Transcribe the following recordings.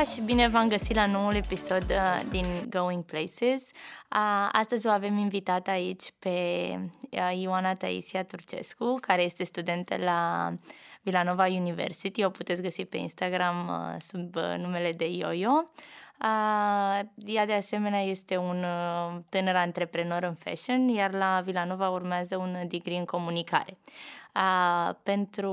Aloha și bine v-am găsit la noul episod uh, din Going Places. Uh, astăzi o avem invitat aici pe uh, Ioana Taisia Turcescu, care este studentă la Villanova University. O puteți găsi pe Instagram uh, sub uh, numele de Yoyo. Uh, ea de asemenea este un uh, tânăr antreprenor în fashion, iar la Villanova urmează un degree în comunicare. Uh, pentru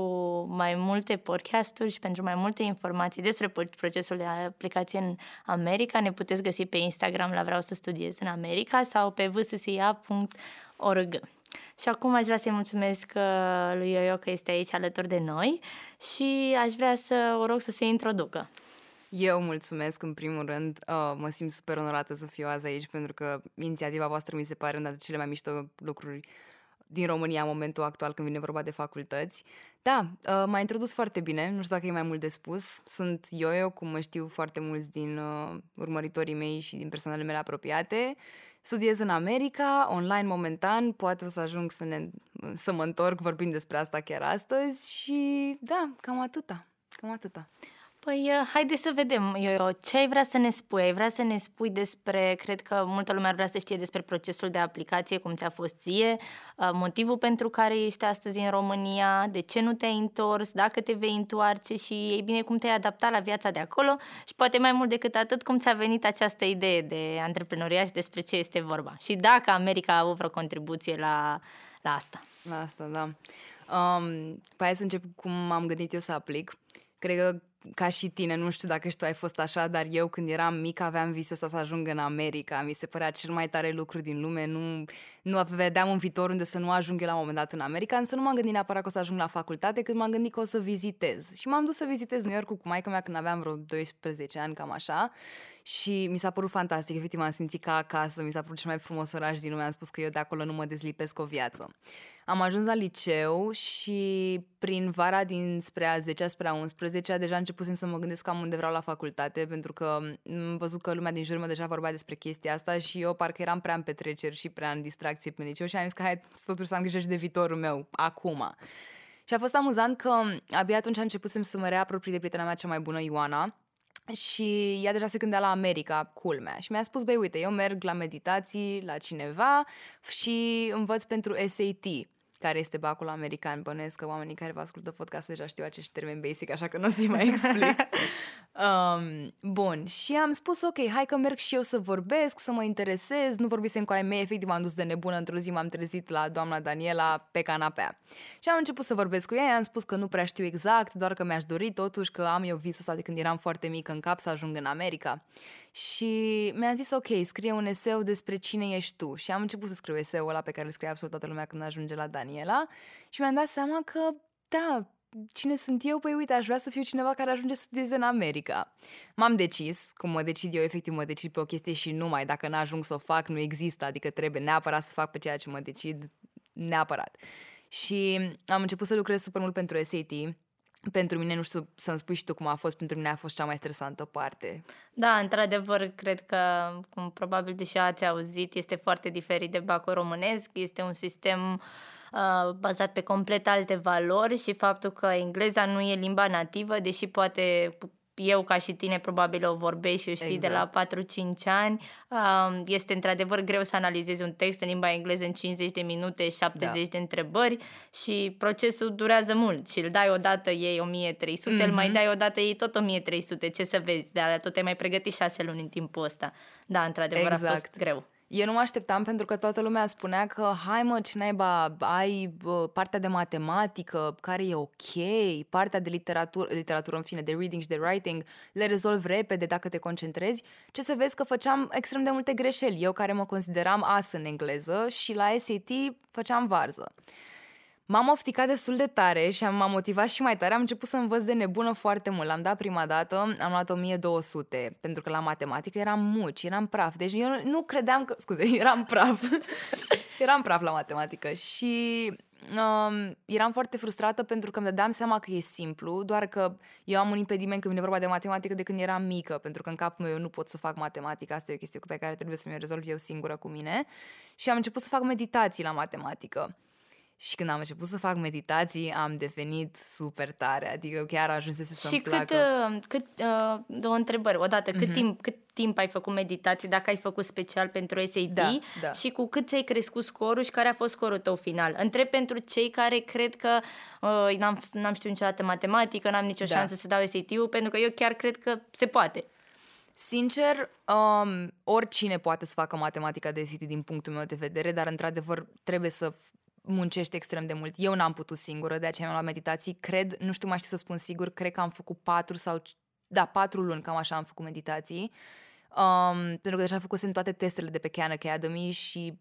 mai multe podcasturi și pentru mai multe informații despre procesul de aplicație în America, ne puteți găsi pe Instagram la Vreau să studiez în America sau pe vssia.org. Și acum aș vrea să-i mulțumesc uh, lui Ioio că este aici alături de noi și aș vrea să o rog să se introducă. Eu mulțumesc în primul rând, uh, mă simt super onorată să fiu azi aici pentru că inițiativa voastră mi se pare una dintre cele mai mișto lucruri din România în momentul actual când vine vorba de facultăți. Da, uh, m-a introdus foarte bine, nu știu dacă e mai mult de spus. Sunt eu, cum mă știu foarte mulți din uh, urmăritorii mei și din persoanele mele apropiate. Studiez în America, online momentan, poate o să ajung să, ne, să mă întorc vorbind despre asta chiar astăzi și da, cam atâta, cam atâta. Păi, uh, haide să vedem, eu, ce ai vrea să ne spui? Ai vrea să ne spui despre, cred că multă lume ar vrea să știe despre procesul de aplicație, cum ți-a fost ție, uh, motivul pentru care ești astăzi în România, de ce nu te-ai întors, dacă te vei întoarce și, ei bine, cum te-ai adaptat la viața de acolo și poate mai mult decât atât, cum ți-a venit această idee de antreprenoriat și despre ce este vorba. Și dacă America a avut vreo contribuție la, la asta. La asta, da. Um, păi să încep cum am gândit eu să aplic. Cred că ca și tine, nu știu dacă și tu ai fost așa, dar eu când eram mic aveam visul ăsta să ajung în America. Mi se părea cel mai tare lucru din lume. Nu, nu vedeam un viitor unde să nu ajung eu la un moment dat în America, însă nu m-am gândit neapărat că o să ajung la facultate, cât m-am gândit că o să vizitez. Și m-am dus să vizitez New York cu maica mea când aveam vreo 12 ani, cam așa. Și mi s-a părut fantastic, efectiv m-am simțit ca acasă, mi s-a părut cel mai frumos oraș din lume, am spus că eu de acolo nu mă dezlipesc o viață. Am ajuns la liceu și prin vara din spre a 10 spre a 11 deja începusem să mă gândesc cam unde vreau la facultate, pentru că am văzut că lumea din jurul meu deja vorbea despre chestia asta și eu parcă eram prea în petreceri și prea în distracție pe liceu și am zis că hai totuși să am grijă și de viitorul meu, acum. Și a fost amuzant că abia atunci începusem să mă reapropii de prietena mea cea mai bună, Ioana, și ea deja se gândea la America, culmea. Și mi-a spus, băi, uite, eu merg la meditații la cineva și învăț pentru SAT care este bacul american. Bănuiesc că oamenii care vă ascultă podcastul deja știu acești termeni basic, așa că nu o să-i mai explic. um, bun, și am spus, ok, hai că merg și eu să vorbesc, să mă interesez. Nu vorbisem cu ai mei, efectiv m-am dus de nebună. Într-o zi m-am trezit la doamna Daniela pe canapea. Și am început să vorbesc cu ea, am spus că nu prea știu exact, doar că mi-aș dori totuși că am eu visul ăsta de când eram foarte mică în cap să ajung în America. Și mi-a zis, ok, scrie un eseu despre cine ești tu. Și am început să scriu eseul ăla pe care îl scrie absolut toată lumea când ajunge la Daniela. Și mi-am dat seama că, da, cine sunt eu? Păi uite, aș vrea să fiu cineva care ajunge să studieze în America. M-am decis, cum mă decid eu, efectiv mă decid pe o chestie și numai, dacă n-ajung să o fac, nu există, adică trebuie neapărat să fac pe ceea ce mă decid, neapărat. Și am început să lucrez super mult pentru SAT, pentru mine, nu știu să-mi spui și tu cum a fost, pentru mine a fost cea mai stresantă parte. Da, într-adevăr, cred că, cum probabil deja ați auzit, este foarte diferit de bacul românesc, este un sistem uh, bazat pe complet alte valori și faptul că engleza nu e limba nativă, deși poate eu ca și tine probabil o vorbești și o știi exact. de la 4-5 ani. Este într-adevăr greu să analizezi un text în limba engleză în 50 de minute, 70 da. de întrebări și procesul durează mult și îl dai odată ei 1300, mm-hmm. îl mai mhm. dai odată ei tot 1300, ce să vezi, dar tot ai mai pregătit 6 luni în timpul ăsta. Da, într-adevăr exact. a fost exact. greu. Eu nu mă așteptam pentru că toată lumea spunea că hai mă, ce naiba, ai uh, partea de matematică care e ok, partea de literatură, literatură în fine, de reading și de writing, le rezolv repede dacă te concentrezi. Ce să vezi că făceam extrem de multe greșeli. Eu care mă consideram as în engleză și la SAT făceam varză. M-am ofticat destul de tare și m-am motivat și mai tare. Am început să învăț de nebună foarte mult. L-am dat prima dată, am luat 1200, pentru că la matematică eram muci, eram praf. Deci eu nu, nu credeam că... Scuze, eram praf. eram praf la matematică și um, eram foarte frustrată pentru că îmi dădeam seama că e simplu, doar că eu am un impediment când vine vorba de matematică de când eram mică, pentru că în capul meu eu nu pot să fac matematică, asta e o chestie pe care trebuie să mi-o rezolv eu singură cu mine. Și am început să fac meditații la matematică. Și când am început să fac meditații, am devenit super tare, adică chiar ajunsese să-mi Și placă. cât, uh, cât uh, două întrebări. Odată, cât, Mhm. timp, cât timp ai făcut meditații, dacă ai făcut special pentru SAT Da, da. și cu cât ți-ai crescut scorul și care a fost scorul tău final. Întreb pentru cei care cred că uh, n-am, n-am știut niciodată matematică, n-am nicio Da. șansă să dau SAT-ul, pentru că eu chiar cred că se poate. Sincer, um, oricine poate să facă matematica de City din punctul meu de vedere, dar într-adevăr trebuie să muncești extrem de mult. Eu n-am putut singură, de aceea am luat meditații. Cred, nu știu, mai știu să spun sigur, cred că am făcut patru sau, da, patru luni, cam așa am făcut meditații. Um, pentru că deja făcusem toate testele de pe Khan Academy și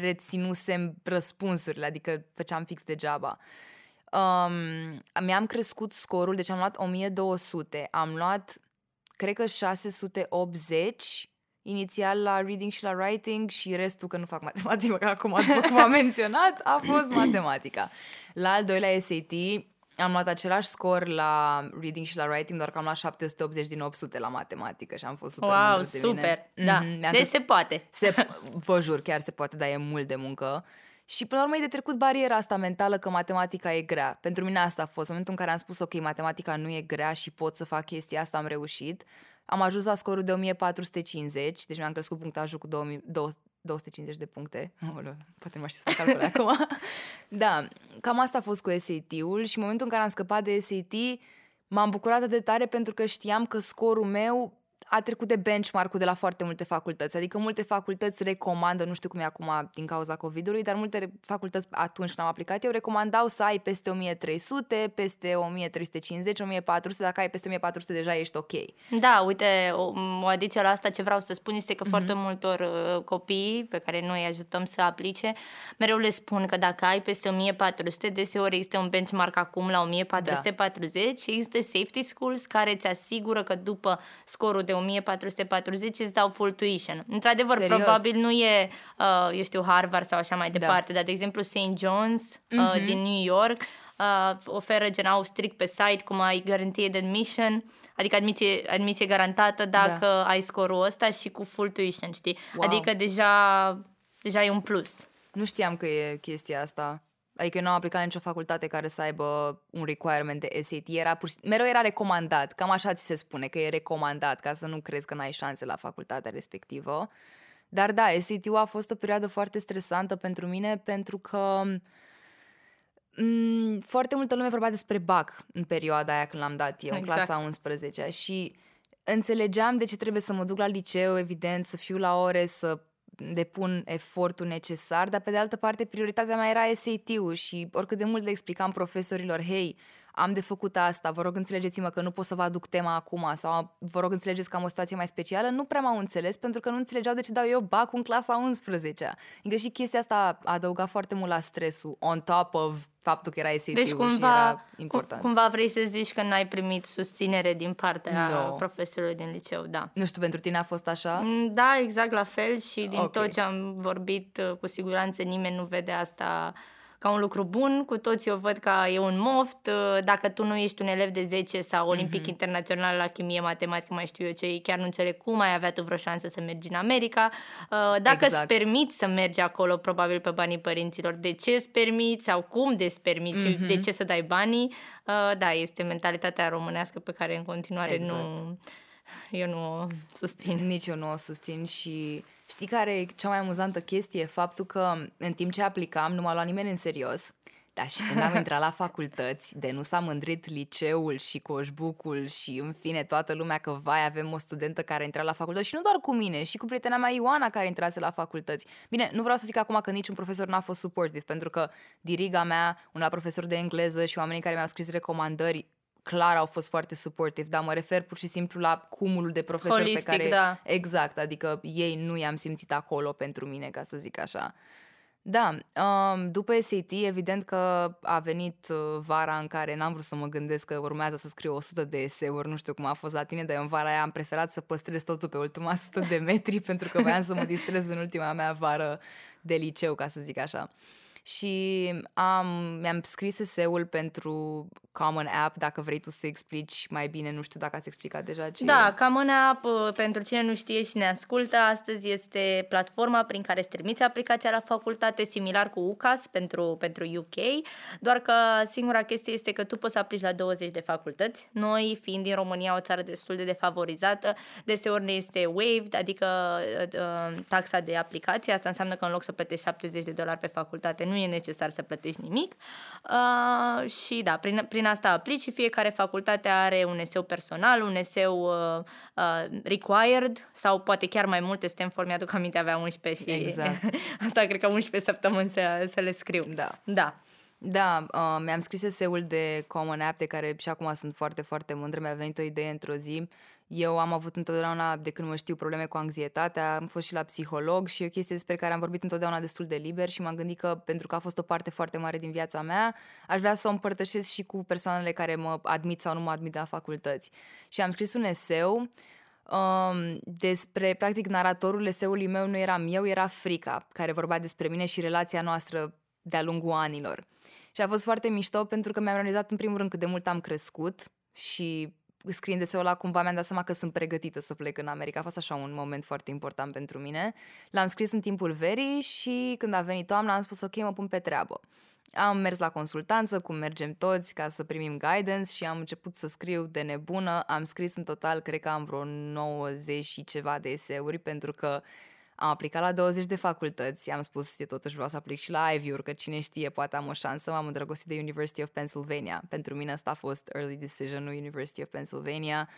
reținusem răspunsurile, adică făceam fix degeaba. Um, mi-am crescut scorul, deci am luat 1200, am luat cred că 680 inițial la reading și la writing și restul, că nu fac matematică, că acum, după cum am menționat, a fost matematica. La al doilea SAT am luat același scor la reading și la writing, doar că am luat 780 din 800 la matematică și am fost super wow, mândră de super! mine. Da, Mhm, mi-am deci crescut- se poate. se, vă jur, chiar se poate, dar e mult de muncă. Și până la urmă e de trecut bariera asta mentală că matematica e grea. Pentru mine asta a fost. Momentul în care am spus, ok, matematica nu e grea și pot să fac chestia asta, am reușit. Am ajuns la scorul de 1450, deci mi-am crescut punctajul cu 2000 250 de puncte. Aoleu, poate nu mai știu să fac calcule acum. Da, cam asta a fost cu SAT-ul și în momentul în care am scăpat de SAT, m-am bucurat atât de tare pentru că știam că scorul meu a trecut de benchmark-ul de la foarte multe facultăți. Adică multe facultăți recomandă, nu știu cum e acum din cauza COVID-ului, dar multe facultăți atunci când am aplicat eu recomandau să ai peste 1300, peste 1350, 1400, dacă ai peste 1400 deja ești ok. Da, uite, o, o adiție la asta ce vreau să spun este că Mhm. foarte multor uh, copii pe care noi îi ajutăm să aplice, mereu le spun că dacă ai peste 1400, deseori există un benchmark acum la 1440 Da. și există safety schools care îți asigură că după scorul de 1440 îți dau full tuition. Într-adevăr, Serios? probabil nu e, uh, eu știu, Harvard sau așa mai departe, dar, de exemplu, St. John's uh, din New York uh, oferă gen au strict pe site cum ai guaranteed admission, adică admisie, admisie garantată dacă da. ai scorul ăsta și cu full tuition, știi? Wow. Adică deja, deja e un plus. Nu știam că e chestia asta. Adică eu nu am aplicat la nicio facultate care să aibă un requirement de SAT. Era pur și... Mereu era recomandat. Cam așa ți se spune, că e recomandat, ca să nu crezi că n-ai șanse la facultatea respectivă. Dar da, SAT-ul a fost o perioadă foarte stresantă pentru mine, pentru că m- foarte multă lume vorbea despre BAC în perioada aia când l-am dat eu, în Exact. clasa 11 și înțelegeam de ce trebuie să mă duc la liceu, evident, să fiu la ore, să depun efortul necesar, dar pe de altă parte prioritatea mea era SAT-ul și oricât de mult le explicam profesorilor, hei, am de făcut asta, vă rog înțelegeți-mă că nu pot să vă aduc tema acum sau vă rog înțelegeți că am o situație mai specială, nu prea m-au înțeles pentru că nu înțelegeau de ce dau eu bac în clasa 11 Adică și chestia asta a adăugat foarte mult la stresul, on top of faptul că era SAT-ul Deci și cumva, era cum, important. cumva vrei să zici că n-ai primit susținere din partea No. profesorului din liceu, da. Nu știu, pentru tine a fost așa? Mm, Da, exact la fel și din Ok. tot ce am vorbit, uh, cu siguranță nimeni nu vede asta ca un lucru bun, cu toții o văd ca e un moft. Uh, Dacă tu nu ești un elev de 10 sau olimpic Mhm. internațional la chimie, matematică, mai știu eu ce, chiar nu înțeleg cum ai avea tu vreo șansă să mergi în America. Uh, Dacă Exact. îți permiți să mergi acolo, probabil pe banii părinților, de ce îți permiți sau cum de îți permiți și Mhm. de ce să dai banii, uh, da, este mentalitatea românească pe care în continuare Exact. nu... Eu nu o susțin. Nici eu nu o susțin și știi care e cea mai amuzantă chestie? Faptul că în timp ce aplicam nu m-a luat nimeni în serios. Dar și când am intrat la facultăți, de nu s-a mândrit liceul și coșbucul și în fine toată lumea că vai avem o studentă care a intrat la facultăți și nu doar cu mine, și cu prietena mea Ioana care intrase la facultăți. Bine, nu vreau să zic acum că niciun profesor n-a fost supportive, pentru că diriga mea, un alt profesor de engleză și oamenii care mi-au scris recomandări clar au fost foarte supportive, dar mă refer pur și simplu la cumulul de profesori Holistic, pe care... da. Exact, adică ei nu i-am simțit acolo pentru mine, ca să zic așa. Da, um, după SAT, evident că a venit uh, vara în care n-am vrut să mă gândesc că urmează să scriu 100 de eseuri, nu știu cum a fost la tine, dar eu în vara aia am preferat să păstrez totul pe ultima 100 de metri pentru că voiam să mă distrez în ultima mea vară de liceu, ca să zic așa. Și am, mi-am scris eseul pentru Common App, dacă vrei tu să explici mai bine, nu știu dacă ați explicat deja ce Da, e. Common App, uh, pentru cine nu știe și ne ascultă, astăzi este platforma prin care îți trimiți aplicația la facultate, similar cu UCAS pentru, pentru UK, doar că singura chestie este că tu poți să aplici la 20 de facultăți. Noi, fiind din România o țară destul de defavorizată, deseori ne este waived, adică uh, uh taxa de aplicație, asta înseamnă că în loc să plătești 70 de dolari pe facultate, nu e necesar să plătești nimic. Uh, și da, prin, prin asta aplici și fiecare facultate are un eseu personal, un eseu uh, uh, required sau poate chiar mai multe. Stanford mi-aduc aminte, avea 11 și exact. asta cred că 11 săptămâni să, să le scriu. Da. Da. Da, uh, mi-am scris eseul de Common App de care și acum sunt foarte, foarte mândră. Mi-a venit o idee într-o zi eu am avut întotdeauna, de când mă știu, probleme cu anxietatea, am fost și la psiholog și e o chestie despre care am vorbit întotdeauna destul de liber și m-am gândit că, pentru că a fost o parte foarte mare din viața mea, aș vrea să o împărtășesc și cu persoanele care mă admit sau nu mă admit la facultăți. Și am scris un eseu um, despre, practic, naratorul eseului meu nu eram eu, era frica, care vorbea despre mine și relația noastră de-a lungul anilor. Și a fost foarte mișto pentru că mi-am realizat în primul rând cât de mult am crescut și scriind deseul ăla, cumva mi-am dat seama că sunt pregătită să plec în America. A fost așa un moment foarte important pentru mine. L-am scris în timpul verii și când a venit toamna am spus ok, mă pun pe treabă. Am mers la consultanță, cum mergem toți, ca să primim guidance și am început să scriu de nebună. Am scris în total, cred că am vreo 90 și ceva de eseuri, pentru că am aplicat la 20 de facultăți, am spus, eu totuși vreau să aplic și la Ivy-uri, că cine știe, poate am o șansă, m-am îndrăgostit de University of Pennsylvania. Pentru mine asta a fost early decision University of Pennsylvania.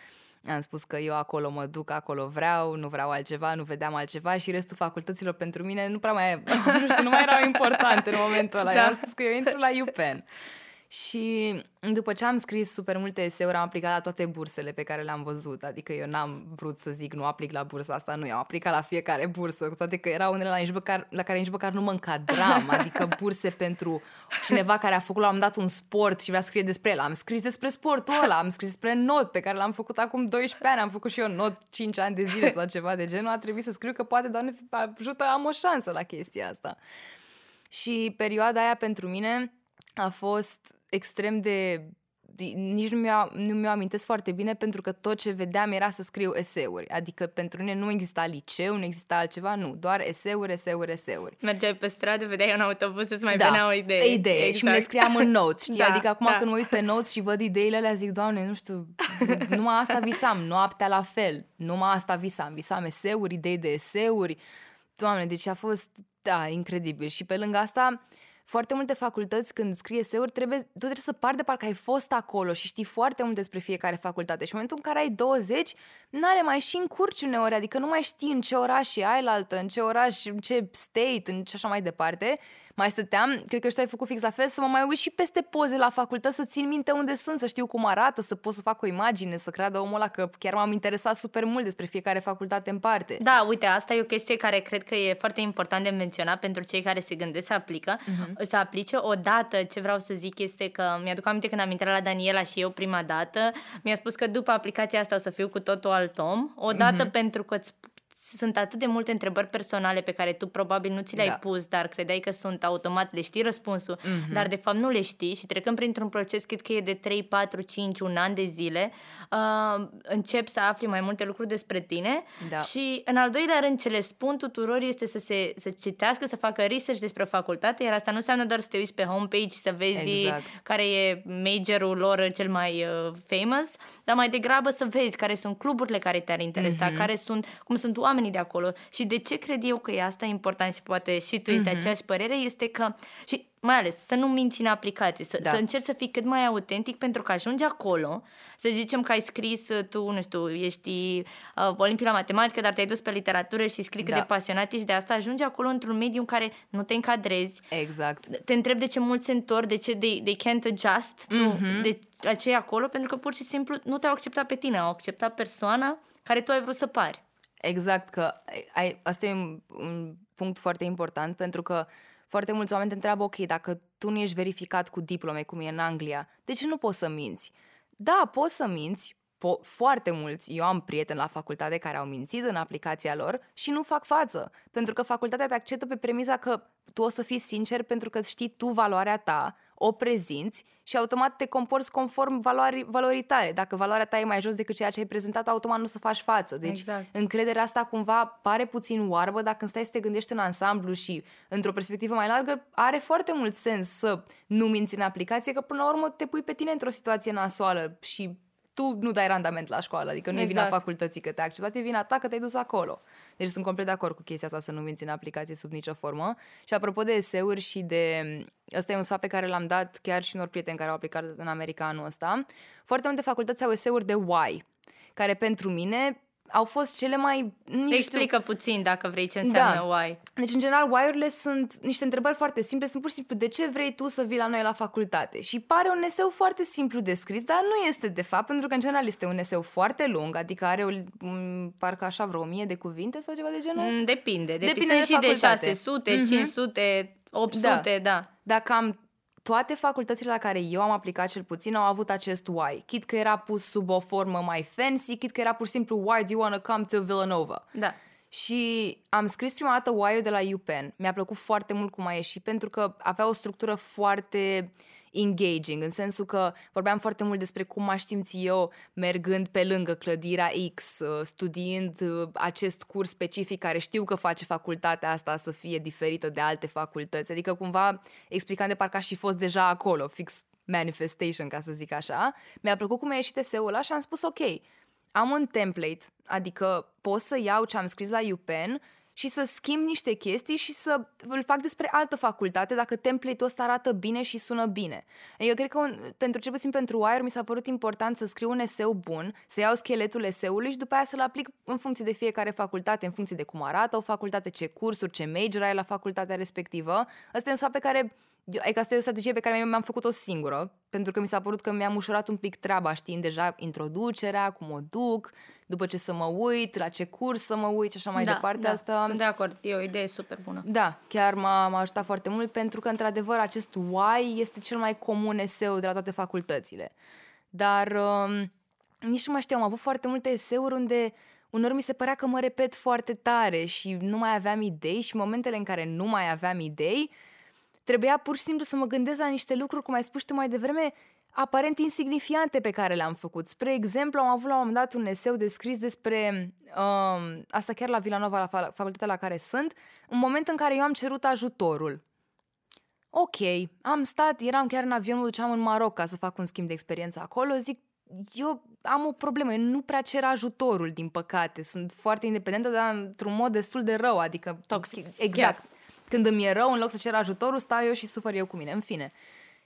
Am spus că eu acolo mă duc, acolo vreau, nu vreau altceva, nu vedeam altceva și restul facultăților pentru mine nu prea mai, nu știu, nu mai erau importante în momentul ăla. Da. Eu am spus că eu intru la UPenn. Și după ce am scris super multe eseuri, am aplicat la toate bursele pe care le-am văzut. Adică eu n-am vrut să zic nu aplic la bursa asta, nu, eu am aplicat la fiecare bursă, cu toate că erau unele la, nici măcar, la care nici măcar nu mă încadram. Adică burse pentru cineva care a făcut la un dat un sport și vrea să scrie despre el. Am scris despre sportul ăla, am scris despre not pe care l-am făcut acum 12 ani, am făcut și eu not 5 ani de zile sau ceva de genul. A trebuit să scriu că poate, Doamne, ajută, am o șansă la chestia asta. Și perioada aia pentru mine a fost extrem de nici nu mi-o, nu mi-o amintesc foarte bine pentru că tot ce vedeam era să scriu eseuri. Adică pentru mine nu exista liceu, nu exista altceva, nu. Doar eseuri, eseuri, eseuri. Mergeai pe stradă, vedeai un autobuz, să-ți mai da, venea o idee. idee exact. și mi le scriam în notes, știi? Da, adică acum da. când mă uit pe notes și văd ideile alea, zic, doamne, nu știu, numai asta visam, noaptea la fel, numai asta visam. Visam eseuri, idei de eseuri. Doamne, deci a fost, da, incredibil. Și pe lângă asta, foarte multe facultăți, când scrie eseuri, trebuie, tu trebuie să pari de parcă ai fost acolo și știi foarte mult despre fiecare facultate. Și în momentul în care ai 20, n-are mai și încurci uneori, adică nu mai știi în ce oraș e altă, în ce oraș, în ce state, în ce așa mai departe mai stăteam, cred că și tu ai făcut fix la fel, să mă mai uit și peste poze la facultate, să țin minte unde sunt, să știu cum arată, să pot să fac o imagine, să creadă omul ăla că chiar m-am interesat super mult despre fiecare facultate în parte. Da, uite, asta e o chestie care cred că e foarte important de menționat pentru cei care se gândesc să aplică, uh-huh. să aplice. Odată, ce vreau să zic este că mi-aduc aminte când am intrat la Daniela și eu prima dată, mi-a spus că după aplicația asta o să fiu cu totul alt om, odată uh-huh. pentru că îți sunt atât de multe întrebări personale pe care tu probabil nu ți le-ai da. pus, dar credeai că sunt automat, le știi răspunsul, mm-hmm. dar de fapt nu le știi și trecând printr-un proces, cred că e de 3, 4, 5, un an de zile, uh, începi să afli mai multe lucruri despre tine da. și în al doilea rând ce le spun tuturor este să se să citească, să facă research despre o facultate, iar asta nu înseamnă doar să te uiți pe homepage să vezi exact. care e majorul lor cel mai uh, famous, dar mai degrabă să vezi care sunt cluburile care te-ar interesa, mm-hmm. care sunt, cum sunt oamenii oamenii de acolo. Și de ce cred eu că e asta important și poate și tu ești mm-hmm. de aceeași părere, este că, și mai ales să nu minți în aplicație, să, da. să încerci să fii cât mai autentic pentru că ajungi acolo, să zicem că ai scris, uh, tu, nu știu, ești uh, olimpic la matematică, dar te-ai dus pe literatură și scrii cât da. de pasionat ești de asta, ajungi acolo într-un mediu în care nu te încadrezi. Exact. Te întreb de ce mulți se întorc, de ce they, they can't adjust mm-hmm. tu, de aceea acolo, pentru că pur și simplu nu te-au acceptat pe tine, au acceptat persoana care tu ai vrut să pari. Exact, că ai, asta e un, un punct foarte important pentru că foarte mulți oameni te întreabă, ok, dacă tu nu ești verificat cu diplome, cum e în Anglia, de ce nu poți să minți? Da, poți să minți, po- foarte mulți, eu am prieteni la facultate care au mințit în aplicația lor și nu fac față. Pentru că facultatea te acceptă pe premiza că tu o să fii sincer pentru că știi tu valoarea ta, o prezinți și automat te comporți conform valorii, valorii tale. Dacă valoarea ta e mai jos decât ceea ce ai prezentat, automat nu să faci față. Deci Exact. încrederea asta cumva pare puțin oarbă dacă stai să te gândești în ansamblu și într-o perspectivă mai largă, are foarte mult sens să nu minți în aplicație, că până la urmă te pui pe tine într-o situație nasoală și tu nu dai randament la școală, adică nu e vina Exact. facultății că te-a acceptat, e vina ta că te-ai dus acolo. Deci sunt complet de acord cu chestia asta să nu minți în aplicație sub nicio formă. Și apropo de eseuri și de... Ăsta e un sfat pe care l-am dat chiar și unor prieteni care au aplicat în America anul ăsta. Foarte multe facultăți au eseuri de why, care pentru mine au fost cele mai... Nu știu, Explică puțin dacă vrei ce înseamnă Da. why. deci, în general, why-urile sunt niște întrebări foarte simple. Sunt pur și simplu, de ce vrei tu să vii la noi la facultate? Și pare un eseu foarte simplu de scris, dar nu este de fapt, pentru că, în general, este un eseu foarte lung, adică are, o, m, parcă așa, vreo 1000 de cuvinte sau ceva de genul. Mm, Depinde. Depinde, Depinde de și de facultate. 600, Mhm. 500, 800, da. da. Dar cam toate facultățile la care eu am aplicat cel puțin au avut acest why. Chit că era pus sub o formă mai fancy, chit că era pur și simplu why do you want to come to Villanova? Da. Și am scris prima dată why de la UPenn. Mi-a plăcut foarte mult cum a ieșit pentru că avea o structură foarte engaging, în sensul că vorbeam foarte mult despre cum aș simți eu mergând pe lângă clădirea X, uh, studiind uh, acest curs specific care știu că face facultatea asta să fie diferită de alte facultăți. Adică cumva explicam de parcă aș fi fost deja acolo, fix manifestation, ca să zic așa. Mi-a plăcut cum a ieșit eseul ăla și am spus ok, am un template, adică pot să iau ce am scris la UPenn și să schimb niște chestii și să îl fac despre altă facultate dacă template-ul ăsta arată bine și sună bine. Eu cred că un, pentru cel puțin pentru Wire mi s-a părut important să scriu un eseu bun, să iau scheletul eseului și după aia să-l aplic în funcție de fiecare facultate, în funcție de cum arată o facultate, ce cursuri, ce major ai la facultatea respectivă. Asta e un sfat pe care eu, adică asta e o strategie pe care mi-am făcut-o singură, pentru că mi s-a părut că mi-am ușurat un pic treaba, știind deja introducerea, cum o duc, după ce să mă uit, la ce curs să mă uit și așa mai da, departe. da. Asta... Sunt de acord. E o idee super bună. Da, chiar m-a, m-a ajutat foarte mult pentru că, într-adevăr, acest why este cel mai comun eseu de la toate facultățile. Dar um, nici nu mai știu, am avut foarte multe eseuri unde uneori mi se părea că mă repet foarte tare și nu mai aveam idei și în momentele în care nu mai aveam idei, trebuia pur și simplu să mă gândesc la niște lucruri, cum ai spus tu mai devreme, aparent insignifiante pe care le-am făcut. Spre exemplu, am avut la un moment dat un eseu descris despre, um, asta chiar la Villanova, la fa- facultatea la care sunt, un moment în care eu am cerut ajutorul. Ok, am stat, eram chiar în avion, mă duceam în Maroc ca să fac un schimb de experiență acolo, zic, eu am o problemă, eu nu prea cer ajutorul, din păcate. Sunt foarte independentă, dar într-un mod destul de rău, adică... Toxic. Exact. Chiar. Când îmi e rău, în loc să cer ajutorul, stau eu și sufăr eu cu mine, în fine.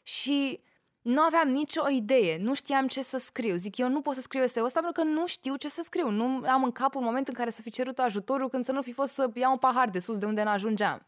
Și nu aveam nicio idee, nu știam ce să scriu. Zic, eu nu pot să scriu eseul ăsta pentru că nu știu ce să scriu. Nu am în cap un moment în care să fi cerut ajutorul când să nu fi fost să iau un pahar de sus de unde n-ajungeam.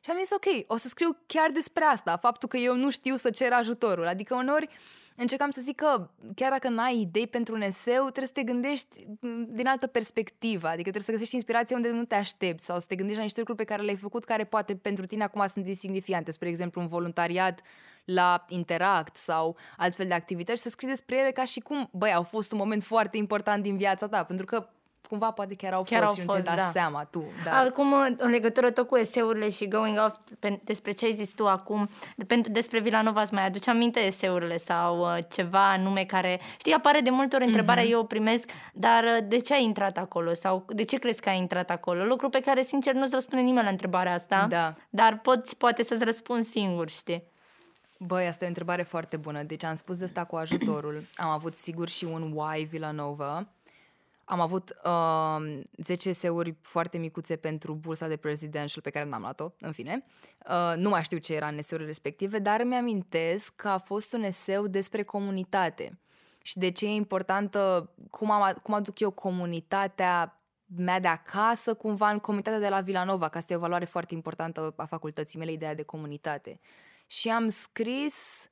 Și am zis, ok, o să scriu chiar despre asta, faptul că eu nu știu să cer ajutorul. Adică uneori încercam să zic că chiar dacă n-ai idei pentru un eseu, trebuie să te gândești din altă perspectivă, adică trebuie să găsești inspirație unde nu te aștepți sau să te gândești la niște lucruri pe care le-ai făcut care poate pentru tine acum sunt insignifiante, spre exemplu un voluntariat la Interact sau altfel de activități și să scrii despre ele ca și cum, băi, au fost un moment foarte important din viața ta, pentru că cumva poate chiar au Chiar fost au și nu ți-ai fost, dat da. seama tu. Da. Acum, în legătură tot cu eseurile și going off pe, despre ce ai zis tu acum, de, pentru, despre Villanova, îți mai aduce aminte eseurile sau uh, ceva anume care... Știi, apare de multe ori întrebarea, eu o primesc, dar uh, de ce ai intrat acolo? Sau de ce crezi că ai intrat acolo? Lucru pe care, sincer, nu-ți răspunde nimeni la întrebarea asta, Da. dar poți, poate să-ți răspunzi singur, știi? Băi, asta e o întrebare foarte bună. Deci am spus de asta cu ajutorul. Am avut sigur și un why Villanova. Am avut uh, 10 eseuri foarte micuțe pentru bursa de presidential pe care n-am luat-o, în fine. Uh, nu mai știu ce era în eseurile respective, dar îmi amintesc că a fost un eseu despre comunitate și de ce e importantă, cum, am, cum aduc eu comunitatea mea de acasă, cumva în comunitatea de la Villanova, că asta e o valoare foarte importantă a facultății mele, ideea de comunitate. Și am scris...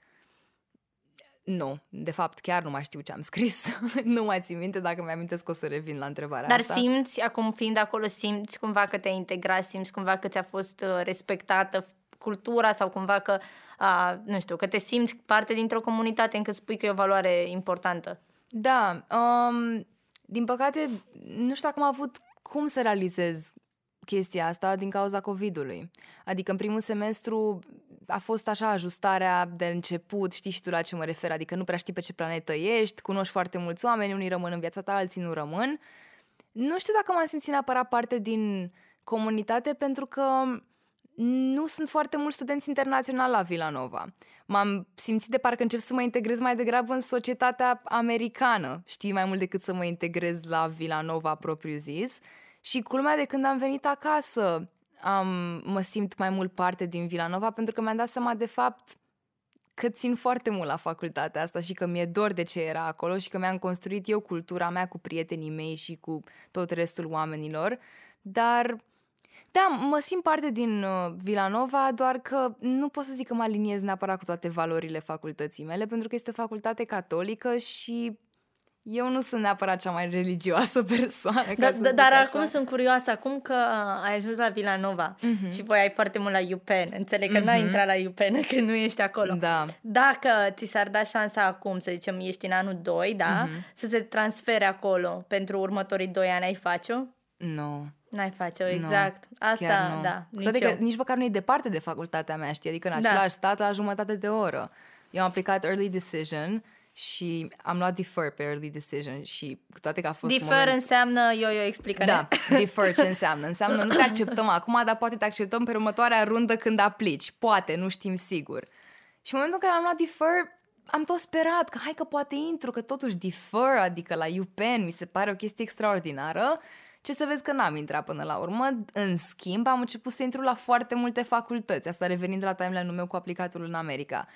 Nu, de fapt chiar nu mai știu ce am scris. nu mai țin minte dacă mi-amintesc că o să revin la întrebarea Dar asta. simți, acum fiind acolo, simți cumva că te-ai integrat, simți cumva că ți-a fost uh, respectată cultura sau cumva că, uh, nu știu, că te simți parte dintr-o comunitate încât spui că e o valoare importantă. Da, um, din păcate, nu știu dacă am avut cum să realizez chestia asta din cauza COVID-ului. Adică în primul semestru a fost așa ajustarea de început, știi și tu la ce mă refer, adică nu prea știi pe ce planetă ești, cunoști foarte mulți oameni, unii rămân în viața ta, alții nu rămân. Nu știu dacă m-am simțit neapărat parte din comunitate pentru că nu sunt foarte mulți studenți internaționali la Villanova. M-am simțit de parcă încep să mă integrez mai degrabă în societatea americană, știi, mai mult decât să mă integrez la Villanova propriu-zis. Și culmea de când am venit acasă, am, mă simt mai mult parte din Villanova pentru că mi-am dat seama de fapt că țin foarte mult la facultatea asta și că mi-e dor de ce era acolo și că mi-am construit eu cultura mea cu prietenii mei și cu tot restul oamenilor. Dar da, mă simt parte din uh, Villanova, doar că nu pot să zic că mă aliniez neapărat cu toate valorile facultății mele, pentru că este o facultate catolică și eu nu sunt neapărat cea mai religioasă persoană. Da, da, dar așa. acum sunt curioasă, acum că ai ajuns la Villanova uh-huh. și voi ai foarte mult la UPenn, înțeleg că uh-huh. n-ai intrat la UPenn, că nu ești acolo. Da. Dacă ți s-ar da șansa acum, să zicem, ești în anul 2, da, uh-huh. să se transfere acolo pentru următorii 2 ani, ai face-o? Nu. No. N-ai face-o, exact. No, Asta, nu. da. Nici Toate că nici măcar nu e departe de facultatea mea, știi? Adică în da. același da. stat la jumătate de oră. Eu am aplicat early decision și am luat defer pe early decision și cu toate că a fost Defer moment... înseamnă, eu, eu explică Da, defer ce înseamnă? Înseamnă nu te acceptăm acum, dar poate te acceptăm pe următoarea rundă când aplici. Poate, nu știm sigur. Și în momentul în care am luat defer, am tot sperat că hai că poate intru, că totuși defer, adică la UPenn, mi se pare o chestie extraordinară. Ce să vezi că n-am intrat până la urmă. În schimb, am început să intru la foarte multe facultăți. Asta revenind la timeline-ul meu cu aplicatul în America.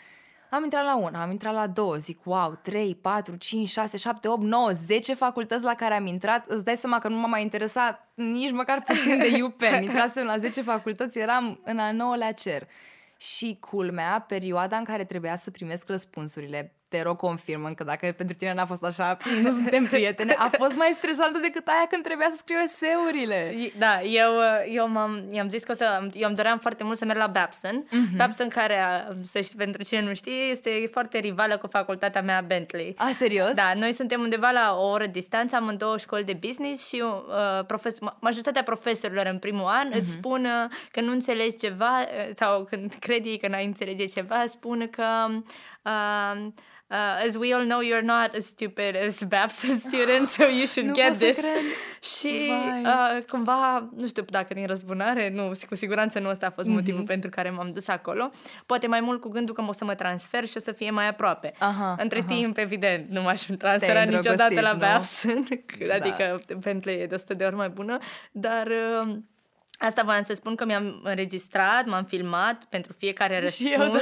Am intrat la una, am intrat la două, zic, wow, 3, 4, 5, 6, 7, 8, 9, 10 facultăți la care am intrat. Îți dai seama că nu m-a mai interesat nici măcar puțin de UPenn. Intrasem la 10 facultăți, eram în al nouălea cer. Și culmea, perioada în care trebuia să primesc răspunsurile te rog confirmă că dacă pentru tine n-a fost așa, nu suntem prietene, a fost mai stresantă decât aia când trebuia să scriu eseurile. Da, eu, eu m-am, i-am zis că o să, eu îmi doream foarte mult să merg la Babson. Mm-hmm. Babson care, să știi, pentru cine nu știe, este foarte rivală cu facultatea mea Bentley. A, serios? Da, noi suntem undeva la o oră distanță, am în două școli de business și uh, profesor, majoritatea profesorilor în primul an mm-hmm. îți spun că nu înțelegi ceva uh, sau când crede ei că n-ai înțelege ceva, spun că uh, uh, as we all know, you're not as stupid as Babson students, so you should get this. Și uh, cumva, nu știu dacă din răzbunare, nu, cu siguranță nu ăsta a fost mm-hmm. motivul pentru care m-am dus acolo. Poate mai mult cu gândul că o să mă transfer și o să fie mai aproape. Aha, Între aha. timp, evident, nu m-aș transfera niciodată la Babson, adică da. Bentley e de 100 de ori mai bună, dar... Uh, Asta voiam să spun că mi-am înregistrat, m-am filmat pentru fiecare răspuns. Și eu, da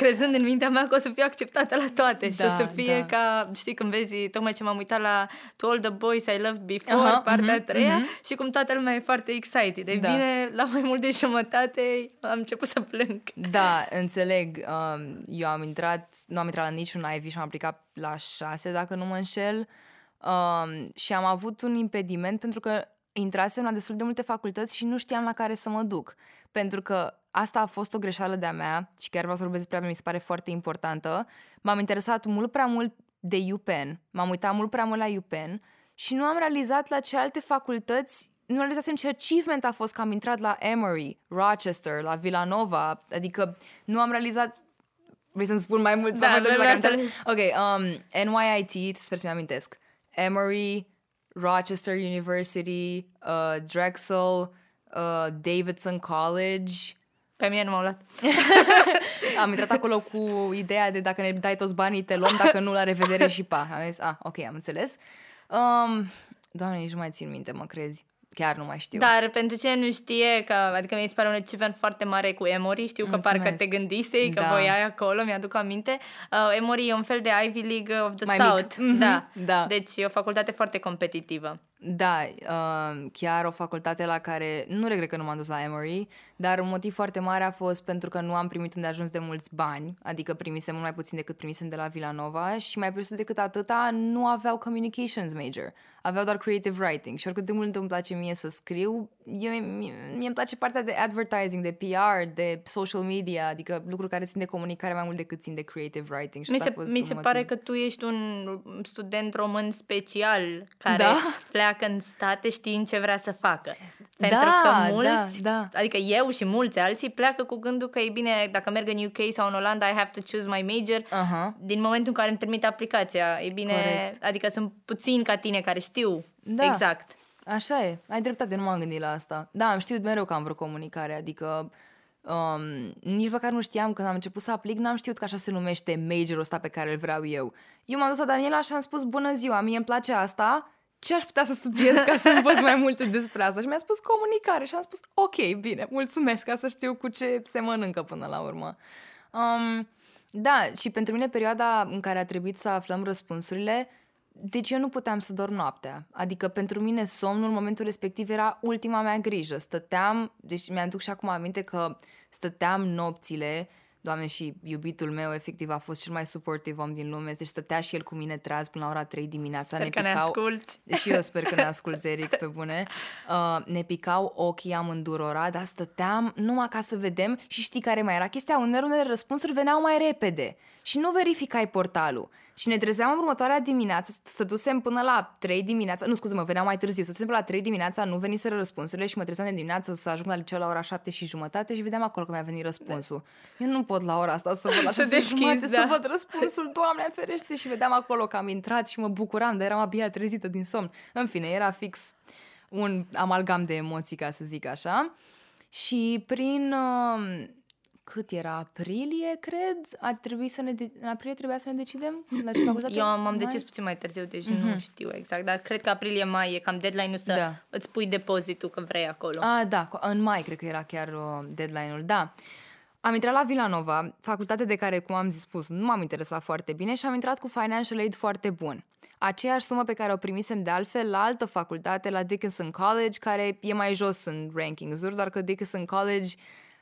crezând în mintea mea că o să fiu acceptată la toate da, și o da, să fie da. ca, știi, când vezi, tocmai ce m-am uitat la To All The Boys I Loved Before, uh-huh, partea uh-huh, a treia, uh-huh. și cum toată lumea e foarte excited. De da. bine, la mai mult de jumătate am început să plâng. Da, înțeleg. Um, eu am intrat, nu am intrat la niciun Ivy și am aplicat la șase, dacă nu mă înșel. Um, și am avut un impediment pentru că intrasem la destul de multe facultăți și nu știam la care să mă duc. Pentru că asta a fost o greșeală de-a mea și chiar vreau să vorbesc despre ea, mi se pare foarte importantă. M-am interesat mult prea mult de UPenn, m-am uitat mult prea mult la UPenn și nu am realizat la ce alte facultăți nu realizasem ce achievement a fost că am intrat la Emory, Rochester, la Villanova, adică nu am realizat Vrei să-mi spun mai mult? Da, da, la să... Ok, um, NYIT, sper să-mi amintesc. Emory, Rochester University, uh, Drexel, uh, Davidson College, pe mine nu m-au luat. am intrat acolo cu ideea de dacă ne dai toți banii, te luăm, dacă nu, la revedere și pa. Am zis, ah, ok, am înțeles. Um, doamne, nici nu mai țin minte, mă crezi. Chiar nu mai știu. Dar pentru cine nu știe, că, adică mi se pare un achievement foarte mare cu Emory, știu că Mulțumesc. parcă te gândisei că da. ai acolo, mi-aduc aminte. Uh, Emory e un fel de Ivy League of the mai South. Mm-hmm. Da. da. Deci e o facultate foarte competitivă. Da, uh, chiar o facultate la care nu regret că nu m-am dus la Emory, dar un motiv foarte mare a fost pentru că nu am primit îndeajuns de mulți bani, adică primisem mult mai puțin decât primisem de la Villanova și mai presus decât atâta nu aveau communications major, aveau doar creative writing și oricât de mult îmi place mie să scriu, eu, mie, mie îmi place partea de advertising, de PR, de social media, adică lucruri care țin de comunicare mai mult decât țin de creative writing. Și mi se, fost mi se pare că tu ești un student român special care da? pleacă în state știind ce vrea să facă. Pentru da, că mulți, da, da. adică eu și mulți alții pleacă cu gândul că e bine, dacă merg în UK sau în Olanda, I have to choose my major. Uh-huh. Din momentul în care îmi trimit aplicația, e bine, Correct. adică sunt puțini ca tine care știu da. exact. Așa e, ai dreptate, nu m-am gândit la asta. Da, am știut mereu că am vreo comunicare, adică um, nici măcar nu știam când am început să aplic, n-am știut că așa se numește majorul ăsta pe care îl vreau eu. Eu m-am dus la Daniela și am spus, bună ziua, mie îmi place asta, ce aș putea să studiez ca să învăț mai multe despre asta? Și mi-a spus comunicare și am spus, ok, bine, mulțumesc, ca să știu cu ce se mănâncă până la urmă. Um, da, și pentru mine perioada în care a trebuit să aflăm răspunsurile, deci eu nu puteam să dorm noaptea. Adică pentru mine somnul în momentul respectiv era ultima mea grijă. Stăteam, deci mi-aduc și acum aminte că stăteam nopțile Doamne, și iubitul meu efectiv a fost cel mai supportive om din lume, deci stătea și el cu mine treaz până la ora 3 dimineața. Sper ne că picau... ne asculti. Și eu sper că ne asculti, Eric, pe bune. Uh, ne picau ochii amândurora, dar stăteam numai ca să vedem și știi care mai era chestia, unele răspunsuri veneau mai repede și nu verificai portalul. Și ne trezeam în următoarea dimineață, stătusem până la 3 dimineața, nu scuze mă, veneau mai târziu, stătusem până la 3 dimineața, nu veniseră răspunsurile și mă trezeam de dimineață să ajung la liceu la ora 7 și jumătate și vedeam acolo că mi-a venit răspunsul. Eu nu pot la ora asta să văd la 6 jumătate da. să văd răspunsul, Doamne ferește, și vedeam acolo că am intrat și mă bucuram, dar eram abia trezită din somn. În fine, era fix un amalgam de emoții, ca să zic așa. Și prin uh, cât era? Aprilie, cred? A trebuit să ne de- în aprilie trebuia să ne decidem la ce facultate? Eu m-am decis puțin mai târziu, deci mm-hmm. nu mhm. știu exact, dar cred că aprilie-mai e cam deadline-ul să da. îți pui depozitul că vrei acolo. Ah, da, în mai cred că era chiar uh, deadline-ul, da. Am intrat la Villanova, facultate de care, cum am spus, nu m-am interesat foarte bine și am intrat cu financial aid foarte bun. Aceeași sumă pe care o primisem de altfel la altă facultate, la Dickinson College, care e mai jos în rankings-uri, doar că Dickinson College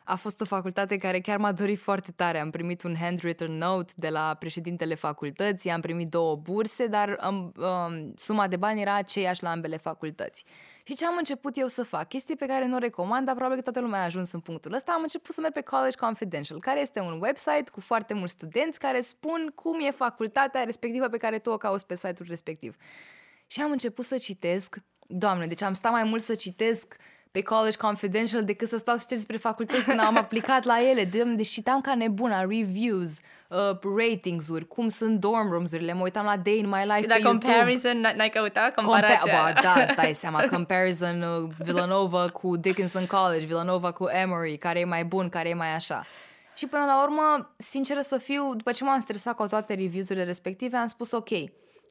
a fost o facultate care chiar m-a dorit foarte tare. Am primit un handwritten note de la președintele facultății, am primit două burse, dar um, um, suma de bani era aceeași la ambele facultăți. Și ce am început eu să fac? Chestii pe care nu o recomand, dar probabil că toată lumea a ajuns în punctul ăsta. Am început să merg pe College Confidential, care este un website cu foarte mulți studenți care spun cum e facultatea respectivă pe care tu o cauți pe site-ul respectiv. Și am început să citesc, doamne, deci am stat mai mult să citesc pe College Confidential decât să stau să citesc despre facultăți când am aplicat la ele. De, deci citam ca nebuna reviews, uh, ratings-uri, cum sunt dorm rooms-urile, mă uitam la Day in My Life da, pe comparison, YouTube. n-ai căutat comparația? Compa- da, stai seama, comparison uh, Villanova cu Dickinson College, Villanova cu Emory, care e mai bun, care e mai așa. Și până la urmă, sinceră să fiu, după ce m-am stresat cu toate reviews-urile respective, am spus ok,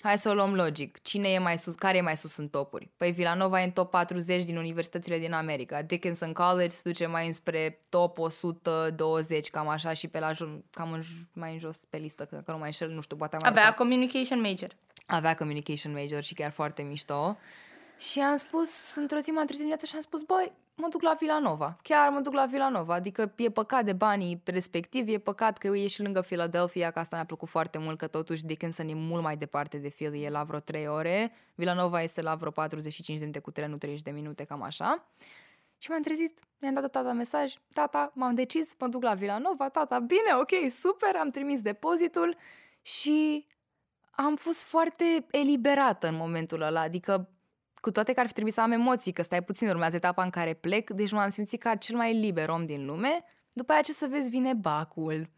Hai să o luăm logic. Cine e mai sus? Care e mai sus în topuri? Păi Villanova e în top 40 din universitățile din America. Dickinson College se duce mai înspre top 120, cam așa, și pe la cam în, mai în jos pe listă, că nu mai înșel, nu știu, poate mai Avea communication major. Avea communication major și chiar foarte mișto. Și am spus, într-o zi m-am trezit dimineața și am spus, băi, mă duc la Villanova. Chiar mă duc la Villanova. Adică e păcat de banii respectiv, e păcat că e și lângă Philadelphia, că asta mi-a plăcut foarte mult, că totuși Dickinson e mult mai departe de Philly, e la vreo 3 ore. Villanova este la vreo 45 de minute cu trenul, 30 de minute, cam așa. Și m-am trezit, mi-am dat tata mesaj, tata, m-am decis, mă duc la Villanova, tata, bine, ok, super, am trimis depozitul și am fost foarte eliberată în momentul ăla, adică cu toate că ar fi trebuit să am emoții, că stai puțin, urmează etapa în care plec, deci m-am simțit ca cel mai liber om din lume. După aceea, ce să vezi, vine bacul.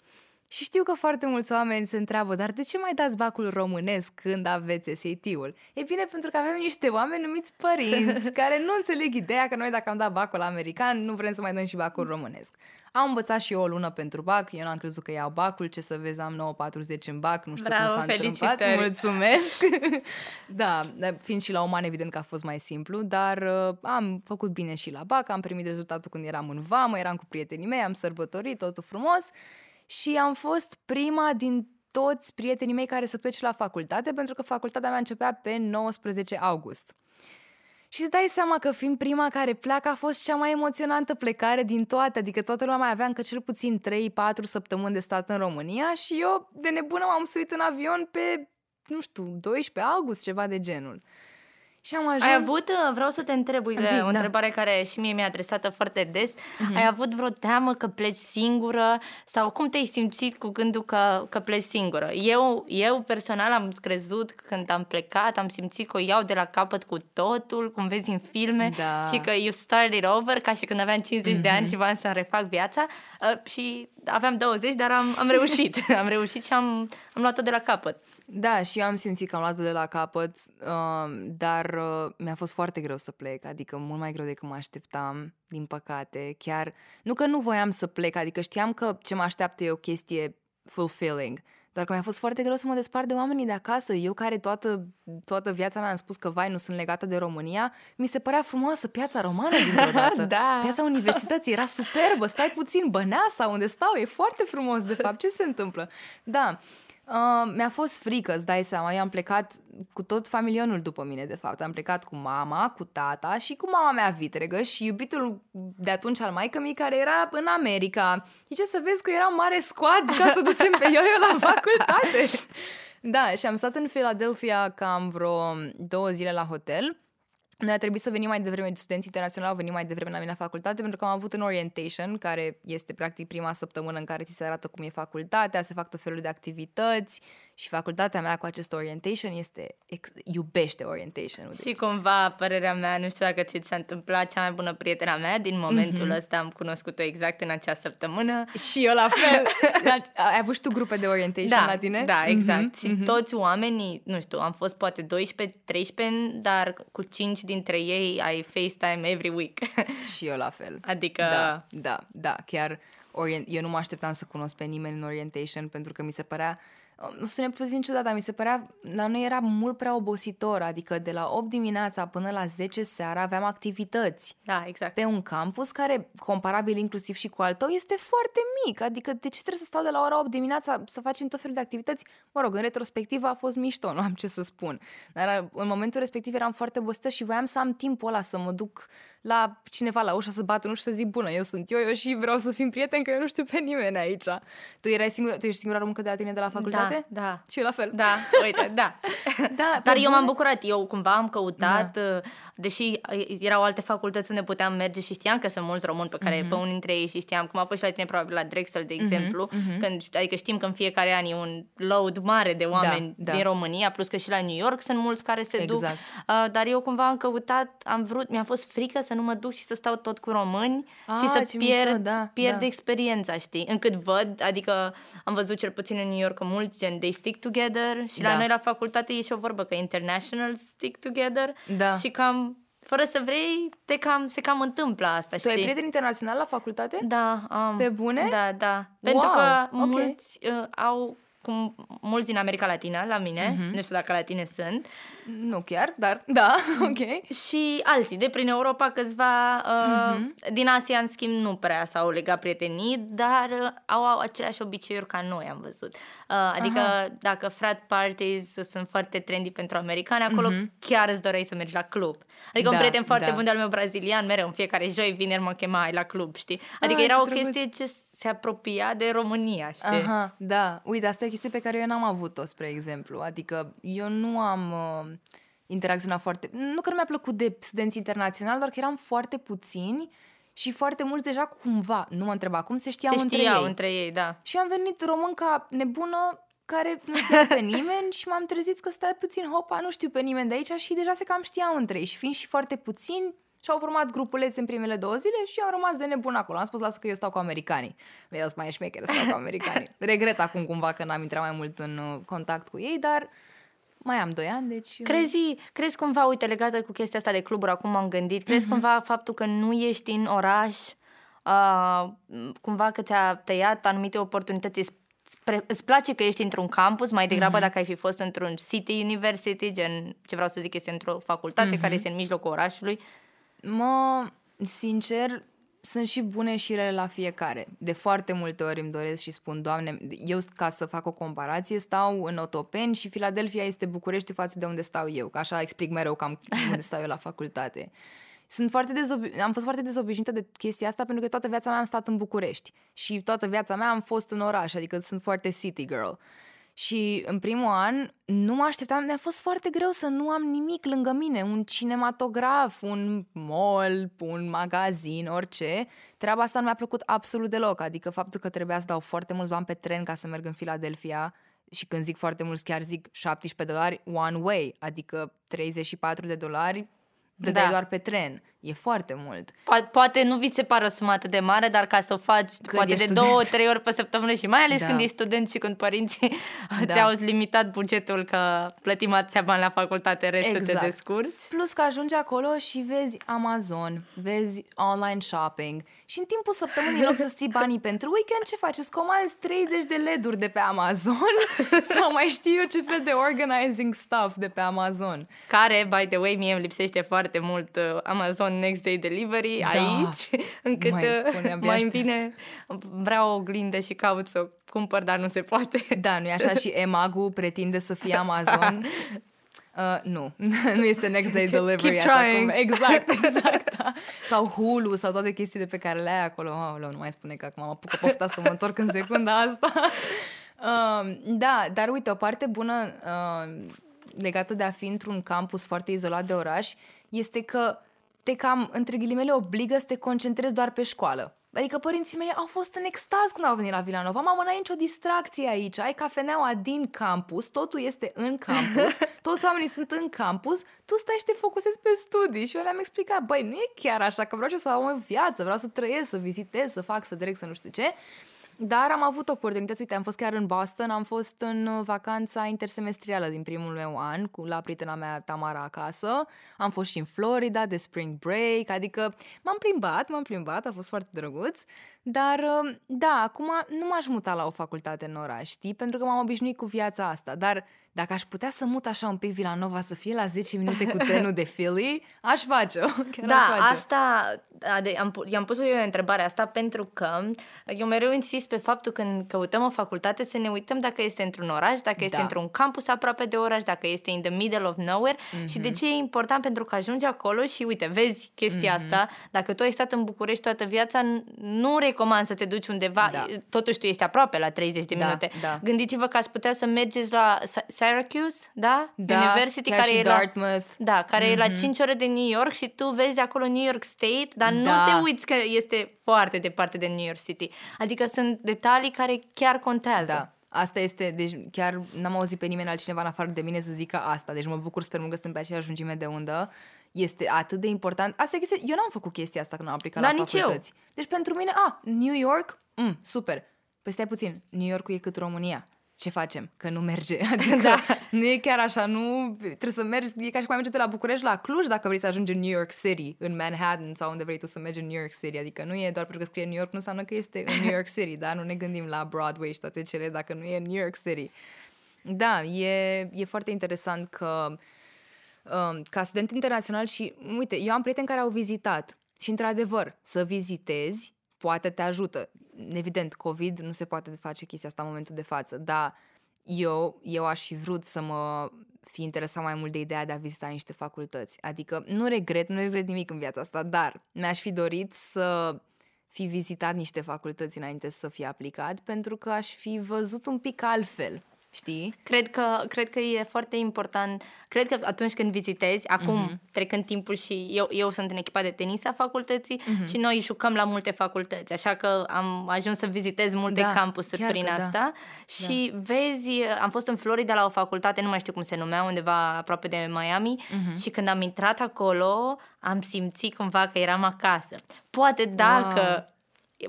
Și știu că foarte mulți oameni se întreabă, dar de ce mai dați bacul românesc când aveți SAT-ul? E bine, pentru că avem niște oameni numiți părinți care nu înțeleg ideea că noi dacă am dat bacul american, nu vrem să mai dăm și bacul românesc. Am învățat și eu o lună pentru bac, eu n-am crezut că iau bacul, ce să vezi, am 9.40 în bac, nu știu Bravo, cum s-a întâmplat. Mulțumesc! da, fiind și la uman, evident că a fost mai simplu, dar uh, am făcut bine și la bac, am primit rezultatul când eram în vamă, eram cu prietenii mei, am sărbătorit, totul frumos și am fost prima din toți prietenii mei care să plece la facultate, pentru că facultatea mea începea pe 19 august. Și îți dai seama că fiind prima care pleacă a fost cea mai emoționantă plecare din toate, adică toată lumea mai avea încă cel puțin 3-4 săptămâni de stat în România și eu de nebună m-am suit în avion pe, nu știu, 12 august, ceva de genul. Și am ajuns... Ai avut, uh, vreau să te întreb, uite, Zi, o da. întrebare care și mie mi-a adresată foarte des. Uh-huh. Ai avut vreo teamă că pleci singură sau cum te-ai simțit cu gândul că, că pleci singură? Eu, eu personal am crezut că când am plecat, am simțit că o iau de la capăt cu totul, cum vezi în filme Da. și că you started over ca și când aveam 50 uh-huh. de ani și voiam să-mi refac viața uh, și aveam 20, dar am, am reușit. am reușit și am, am luat-o de la capăt. Da, și eu am simțit că am luat-o de la capăt, uh, dar uh, mi-a fost foarte greu să plec, adică mult mai greu decât mă așteptam, din păcate. Chiar, nu că nu voiam să plec, adică știam că ce mă așteaptă e o chestie fulfilling, doar că mi-a fost foarte greu să mă despart de oamenii de acasă. Eu care toată, toată viața mea am spus că, vai, nu sunt legată de România, mi se părea frumoasă piața romană dintr-o dată. Da. Piața universității era superbă, stai puțin, Băneasa, unde stau, e foarte frumos, de fapt, ce se întâmplă? Da, Uh, mi-a fost frică, îți dai seama. Eu am plecat cu tot familionul după mine, de fapt. Am plecat cu mama, cu tata și cu mama mea vitregă și iubitul de atunci al maică mi care era în America. Și ce să vezi că era mare squad ca să ducem pe yo la facultate. Da, și am stat în Philadelphia cam vreo două zile la hotel. Noi a trebuit să venim mai devreme, studenții internaționali au venit mai devreme la mine la facultate pentru că am avut un orientation, care este practic prima săptămână în care ți se arată cum e facultatea, se fac tot felul de activități și facultatea mea cu acest orientation este, ex- iubește orientation-ul. Și cumva, părerea mea, nu știu dacă ți s-a întâmplat, cea mai bună prietena mea din momentul mm-hmm. ăsta am cunoscut-o exact în acea săptămână. Și eu la fel. Ai avut și tu grupe de orientation Da, la tine? da, exact. Mhm, Și toți oamenii, nu știu, am fost poate 12, 13, dar cu 5 dintre ei ai FaceTime every week. Și eu la fel. adică... Da, da, da, chiar orient... eu nu mă așteptam să cunosc pe nimeni în orientation pentru că mi se părea nu sună puțin ciudat, dar mi se părea, la noi era mult prea obositor, adică de la 8 dimineața până la 10 seara aveam activități Da, exact. pe un campus care, comparabil inclusiv și cu al tău, este foarte mic. Adică de ce trebuie să stau de la ora 8 dimineața să facem tot felul de activități? Mă rog, în retrospectivă a fost mișto, nu am ce să spun. Dar în momentul respectiv eram foarte obosită și voiam să am timpul ăla să mă duc la cineva la ușă să bat nu știu să zic bună, eu sunt eu, eu și vreau să fim prieteni că eu nu știu pe nimeni aici. Tu erai singur, tu ești singura româncă de la tine de la facultate? Da, da. Și eu la fel. Da, uite, da. Da, Dar pe eu m-am bune? bucurat, eu cumva am căutat, da. deși erau alte facultăți unde puteam merge și știam că sunt mulți români pe care, mm-hmm. pe unii dintre ei și știam, cum a fost și la tine probabil la Drexel, de exemplu, mm-hmm. când, adică știm că în fiecare an e un load mare de oameni da. din România, plus că și la New York sunt mulți care se duc, Exact. uh, dar eu cumva am căutat, am vrut, mi-a fost frică să nu mă duc și să stau tot cu români Ah, și să ce pierd, mișto, da, pierd da. experiența, știi? Încât văd, adică am văzut cel puțin în New York că mulți gen they stick together și la Da. noi la facultate e și o vorbă că international stick together Da. și cam fără să vrei, te cam, se cam întâmplă asta, Tu știi? ai prieten internațional la facultate? Da, am. Pe bune? Da, da. Pentru Wow, că ok. mulți uh, au cum mulți din America Latina la mine, Mhm. nu știu dacă la tine sunt, Nu chiar, dar da, ok. și alții de prin Europa câțiva uh, Mhm. din Asia în schimb nu prea s-au legat prietenii, dar uh, au, au aceleași obiceiuri ca noi am văzut. Uh, adică Aha. dacă frat parties sunt foarte trendy pentru americani, acolo chiar îți doreai să mergi la club. Adică un Mhm. Da, prieten foarte da. bun de-al meu brazilian, mereu în fiecare joi, vineri mă chema "Hai la club, știi? Adică Ah, era ce o drăguț. chestie ce se apropia de România, știi? Aha, da. Uite, asta e o chestie pe care eu n-am avut-o, spre exemplu. Adică eu nu am uh, interacționat foarte... Nu că nu mi-a plăcut de studenți internaționali, doar că eram foarte puțini și foarte mulți deja cumva, nu mă întreba cum, se știau, Se între știau ei. între ei, da. Și eu am venit românca nebună care nu știa pe nimeni și m-am trezit că stai puțin, hopa, nu știu pe nimeni de aici și deja se cam știau între ei. Și fiind și foarte puțini, și-au format grupulețe în primele două zile și eu am rămas de nebun acolo. Am spus, lasă că eu stau cu americanii. Eu sunt mai șmecher, stau cu americanii. Regret acum cumva că n-am intrat mai mult în uh, contact cu ei, dar mai am doi ani, deci... uh, Crezi, crezi cumva, uite, legată cu chestia asta de cluburi, acum am gândit, crezi Mhm. cumva faptul că nu ești în oraș, uh, cumva că ți-a tăiat anumite oportunități, îți, spre, îți place că ești într-un campus, mai degrabă Mhm. dacă ai fi fost într-un city university, gen, ce vreau să zic, este într-o facultate Mhm. care este în mijlocul orașului. Mă, sincer, sunt și bune și rele la fiecare. De foarte multe ori îmi doresc și spun, Doamne, eu ca să fac o comparație, stau în Otopeni și Filadelfia este București față de unde stau eu, că așa explic mereu cam unde stau eu la facultate. Sunt foarte dezobi- am fost foarte dezobișnuită de chestia asta pentru că toată viața mea am stat în București și toată viața mea am fost în oraș, adică sunt foarte city girl. Și în primul an nu mă așteptam, mi-a fost foarte greu să nu am nimic lângă mine, un cinematograf, un mall, un magazin, orice. Treaba asta nu mi-a plăcut absolut deloc, adică faptul că trebuia să dau foarte mulți bani pe tren ca să merg în Philadelphia și când zic foarte mulți chiar zic 17 dolari one way, adică 34 de dolari dădeai da. doar pe tren. E foarte mult. Po- poate nu vi se pare o sumă atât de mare, dar ca să o faci când poate de student. două, trei ori pe săptămână și mai ales da. când ești student și când părinții da. ți-au limitat bugetul că plătim atâția bani la facultate, restul exact. te descurci. Plus că ajungi acolo și vezi Amazon, vezi online shopping și în timpul săptămânii, în loc să ții banii pentru weekend, ce faci? Îți comanzi 30 de leduri de pe Amazon sau mai știu eu ce fel de organizing stuff de pe Amazon. Care, by the way, mie îmi lipsește foarte mult uh, Amazon Amazon Next Day Delivery da. aici, încât mai, uh, spune, mai bine vreau o oglindă și caut să o cumpăr, dar nu se poate. Da, nu e așa și Emagu pretinde să fie Amazon. Uh, nu, nu este next day delivery Keep așa trying. cum. Exact, exact. Da. Sau Hulu sau toate chestiile pe care le ai acolo. Oh, nu mai spune că acum am apucă pofta să mă întorc în secunda asta. Uh, da, dar uite, o parte bună uh, legată de a fi într-un campus foarte izolat de oraș este că te cam, între ghilimele, obligă să te concentrezi doar pe școală. Adică părinții mei au fost în extaz când au venit la Villanova. Mamă, n-ai nicio distracție aici. Ai cafeneaua din campus, totul este în campus, toți oamenii sunt în campus, tu stai și te focusezi pe studii. Și eu le-am explicat, băi, nu e chiar așa, că vreau să am o viață, vreau să trăiesc, să vizitez, să fac, să direct, să nu știu ce. Dar am avut oportunități, uite, am fost chiar în Boston, am fost în uh, vacanța intersemestrială din primul meu an, cu la prietena mea Tamara acasă, am fost și în Florida de spring break, adică m-am plimbat, m-am plimbat, a fost foarte drăguț, dar uh, da, acum nu m-aș muta la o facultate în oraș, știi, pentru că m-am obișnuit cu viața asta, dar dacă aș putea să mut așa un pic Villanova să fie la 10 minute cu trenul de Philly, aș face-o. Chiar da, aș face. asta, ade, am, i-am pus eu întrebarea asta pentru că eu mereu insist pe faptul că când căutăm o facultate să ne uităm dacă este într-un oraș, dacă este da. într-un campus aproape de oraș, dacă este in the middle of nowhere mm-hmm. și de ce e important pentru că ajungi acolo și uite, vezi chestia mm-hmm. asta, dacă tu ai stat în București toată viața, nu recomand să te duci undeva, da. totuși tu ești aproape la 30 de da, minute. Da. Gândiți-vă că ați putea să mergeți la Syracuse, da? da University, care e Dartmouth. La, da, care mm-hmm. e la 5 mhm. ore de New York și tu vezi acolo New York State, dar da. nu te uiți că este foarte departe de New York City. Adică sunt detalii care chiar contează. Da. Asta este, deci chiar n-am auzit pe nimeni altcineva în afară de mine să zică asta, deci mă bucur, sper mult că suntem pe aceeași lungime de undă. Este atât de important. Asta e chestia, eu n-am făcut chestia asta când am aplicat da, la nici facultăți. Eu. Deci pentru mine, a, New York, mm, super. Păi stai puțin, New York e cât România ce facem? Că nu merge. Adică da. nu e chiar așa, nu trebuie să mergi, e ca și cum ai merge de la București la Cluj dacă vrei să ajungi în New York City, în Manhattan sau unde vrei tu să mergi în New York City. Adică nu e doar pentru că scrie New York, nu înseamnă că este în New York City, da? Nu ne gândim la Broadway și toate cele dacă nu e în New York City. Da, e, e foarte interesant că um, ca student internațional și, uite, eu am prieteni care au vizitat și, într-adevăr, să vizitezi poate te ajută. Evident, COVID nu se poate face chestia asta în momentul de față, dar eu, eu aș fi vrut să mă fi interesat mai mult de ideea de a vizita niște facultăți. Adică nu regret, nu regret nimic în viața asta, dar mi-aș fi dorit să fi vizitat niște facultăți înainte să fie aplicat, pentru că aș fi văzut un pic altfel Știi? Cred că, cred că e foarte important. Cred că atunci când vizitezi, acum uh-huh. trecând timpul și eu, eu sunt în echipa de tenis a facultății uh-huh. și noi jucăm la multe facultăți, așa că am ajuns să vizitez multe da, campusuri prin că, da. asta da. și da. vezi, am fost în Florida la o facultate, nu mai știu cum se numea, undeva aproape de Miami uh-huh. și când am intrat acolo, am simțit cumva că eram acasă. Poate dacă wow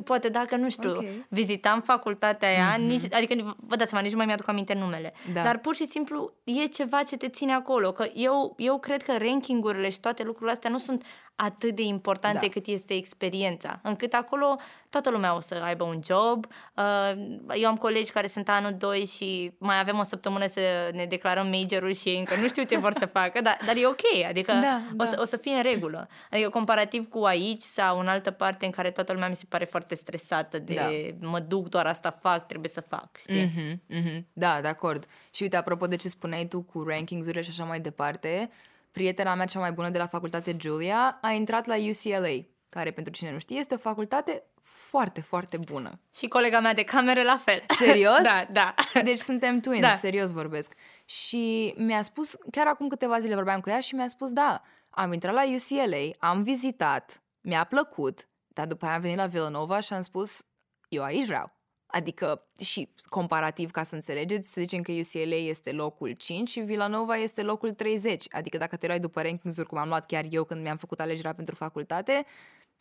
poate dacă, nu știu, okay. vizitam facultatea aia, mm-hmm. nici, adică vă dați seama, nici nu mai mi-aduc aminte numele, da. dar pur și simplu e ceva ce te ține acolo, că eu, eu cred că rankingurile și toate lucrurile astea nu sunt atât de importante Da. cât este experiența. Încât acolo toată lumea o să aibă un job. Uh, Eu am colegi care sunt anul 2 și mai avem o săptămână să ne declarăm majorul și ei încă nu știu ce vor să facă, dar, dar e ok, adică Da, o, da. să, o să fie în regulă. Adică comparativ cu aici sau în altă parte în care toată lumea mi se pare foarte stresată de Da. mă duc, doar asta fac, trebuie să fac, știi? Mhm, mhm. Da, de acord. Și uite, apropo de ce spuneai tu cu rankings-urile și așa mai departe, prietena mea cea mai bună de la facultate, Julia, a intrat la UCLA, care, pentru cine nu știe, este o facultate foarte, foarte bună. Și colega mea de camere la fel. Serios? da, da. Deci suntem twins, Da. da. serios vorbesc. Și mi-a spus, chiar acum câteva zile vorbeam cu ea și mi-a spus, da, am intrat la UCLA, am vizitat, mi-a plăcut, dar după aia am venit la Villanova și am spus, eu aici vreau. Adică, și comparativ, ca să înțelegeți, să zicem că UCLA este locul 5 și Villanova este locul 30. Adică dacă te luai după rankings-uri, cum am luat chiar eu când mi-am făcut alegerea pentru facultate,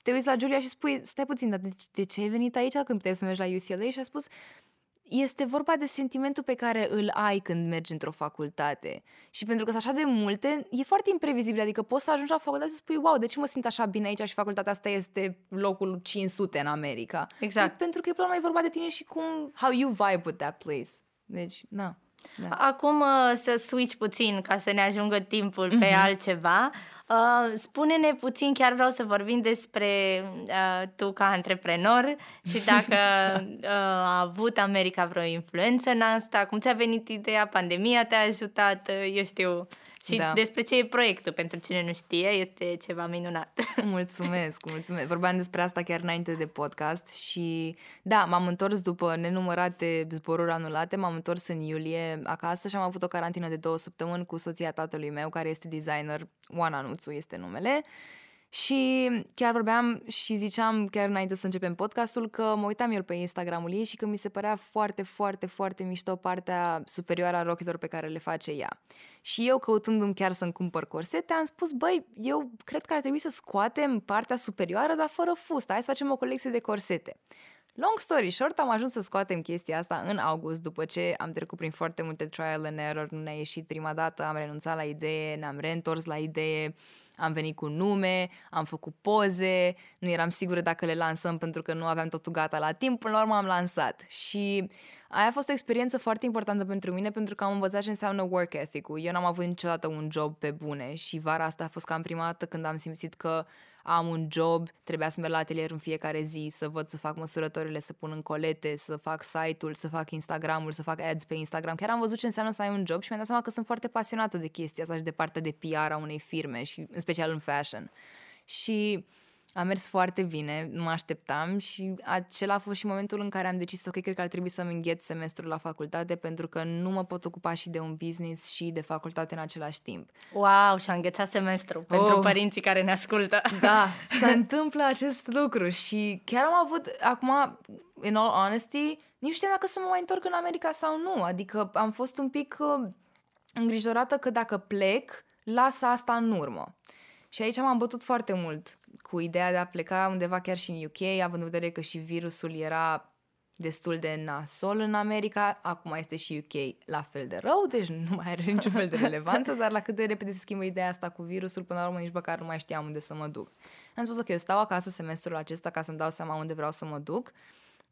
te uiți la Julia și spui, stai puțin, dar de, de ce ai venit aici când puteai să mergi la UCLA? Și a spus, este vorba de sentimentul pe care îl ai când mergi într-o facultate. Și pentru că sunt așa de multe, e foarte imprevizibil. Adică poți să ajungi la facultate și să spui, wow, de ce mă simt așa bine aici și facultatea asta este locul 500 în America? Exact. Pentru că e până la urmă vorba de tine și cum, how you vibe with that place. Deci, na. Da. Acum uh, să switch puțin ca să ne ajungă timpul pe altceva. Uh, spune-ne puțin, chiar vreau să vorbim despre uh, tu ca antreprenor și dacă uh, a avut America vreo influență în asta, cum ți-a venit ideea, pandemia te-a ajutat, uh, eu știu. Și Da. despre ce e proiectul, pentru cine nu știe, este ceva minunat. Mulțumesc, mulțumesc. Vorbeam despre asta chiar înainte de podcast și da, m-am întors după nenumărate zboruri anulate, m-am întors în iulie acasă și am avut o carantină de două săptămâni cu soția tatălui meu, care este designer, Oana Nuțu este numele. Și chiar vorbeam și ziceam chiar înainte să începem podcastul că mă uitam eu pe Instagramul ei și că mi se părea foarte, foarte, foarte mișto partea superioară a rochilor pe care le face ea. Și eu căutându-mi chiar să-mi cumpăr corsete, am spus, băi, eu cred că ar trebui să scoatem partea superioară, dar fără fustă. Hai să facem o colecție de corsete. Long story short, am ajuns să scoatem chestia asta în august, după ce am trecut prin foarte multe trial and error, nu ne-a ieșit prima dată, am renunțat la idee, ne-am reîntors la idee, am venit cu nume, am făcut poze, nu eram sigură dacă le lansăm pentru că nu aveam totul gata la timp, până la urmă am lansat. Și aia a fost o experiență foarte importantă pentru mine pentru că am învățat ce înseamnă work ethic-ul. Eu n-am avut niciodată un job pe bune și vara asta a fost cam prima dată când am simțit că am un job, trebuia să merg la atelier în fiecare zi, să văd să fac măsurătorile, să pun în colete, să fac site-ul, să fac Instagramul, să fac ads pe Instagram. Chiar am văzut ce înseamnă să ai un job și mi-am dat seama că sunt foarte pasionată de chestia asta și de partea de PR a unei firme și în special în fashion. Și a mers foarte bine, nu mă așteptam și acela a fost și momentul în care am decis, ok, cred că ar trebui să-mi îngheț semestrul la facultate pentru că nu mă pot ocupa și de un business și de facultate în același timp. Wow, și-a înghețat semestru pentru Oh. părinții care ne ascultă. Da, se întâmplă acest lucru și chiar am avut, acum, in all honesty, nici nu știam dacă să mă mai întorc în America sau nu. Adică am fost un pic uh, îngrijorată că dacă plec, las asta în urmă. Și aici m-am bătut foarte mult cu ideea de a pleca undeva chiar și în UK, având în vedere că și virusul era destul de nasol în America, acum este și UK la fel de rău, deci nu mai are niciun fel de relevanță, dar la cât de repede se schimbă ideea asta cu virusul, până la urmă nici măcar nu mai știam unde să mă duc. Am spus, ok, eu stau acasă semestrul acesta ca să-mi dau seama unde vreau să mă duc.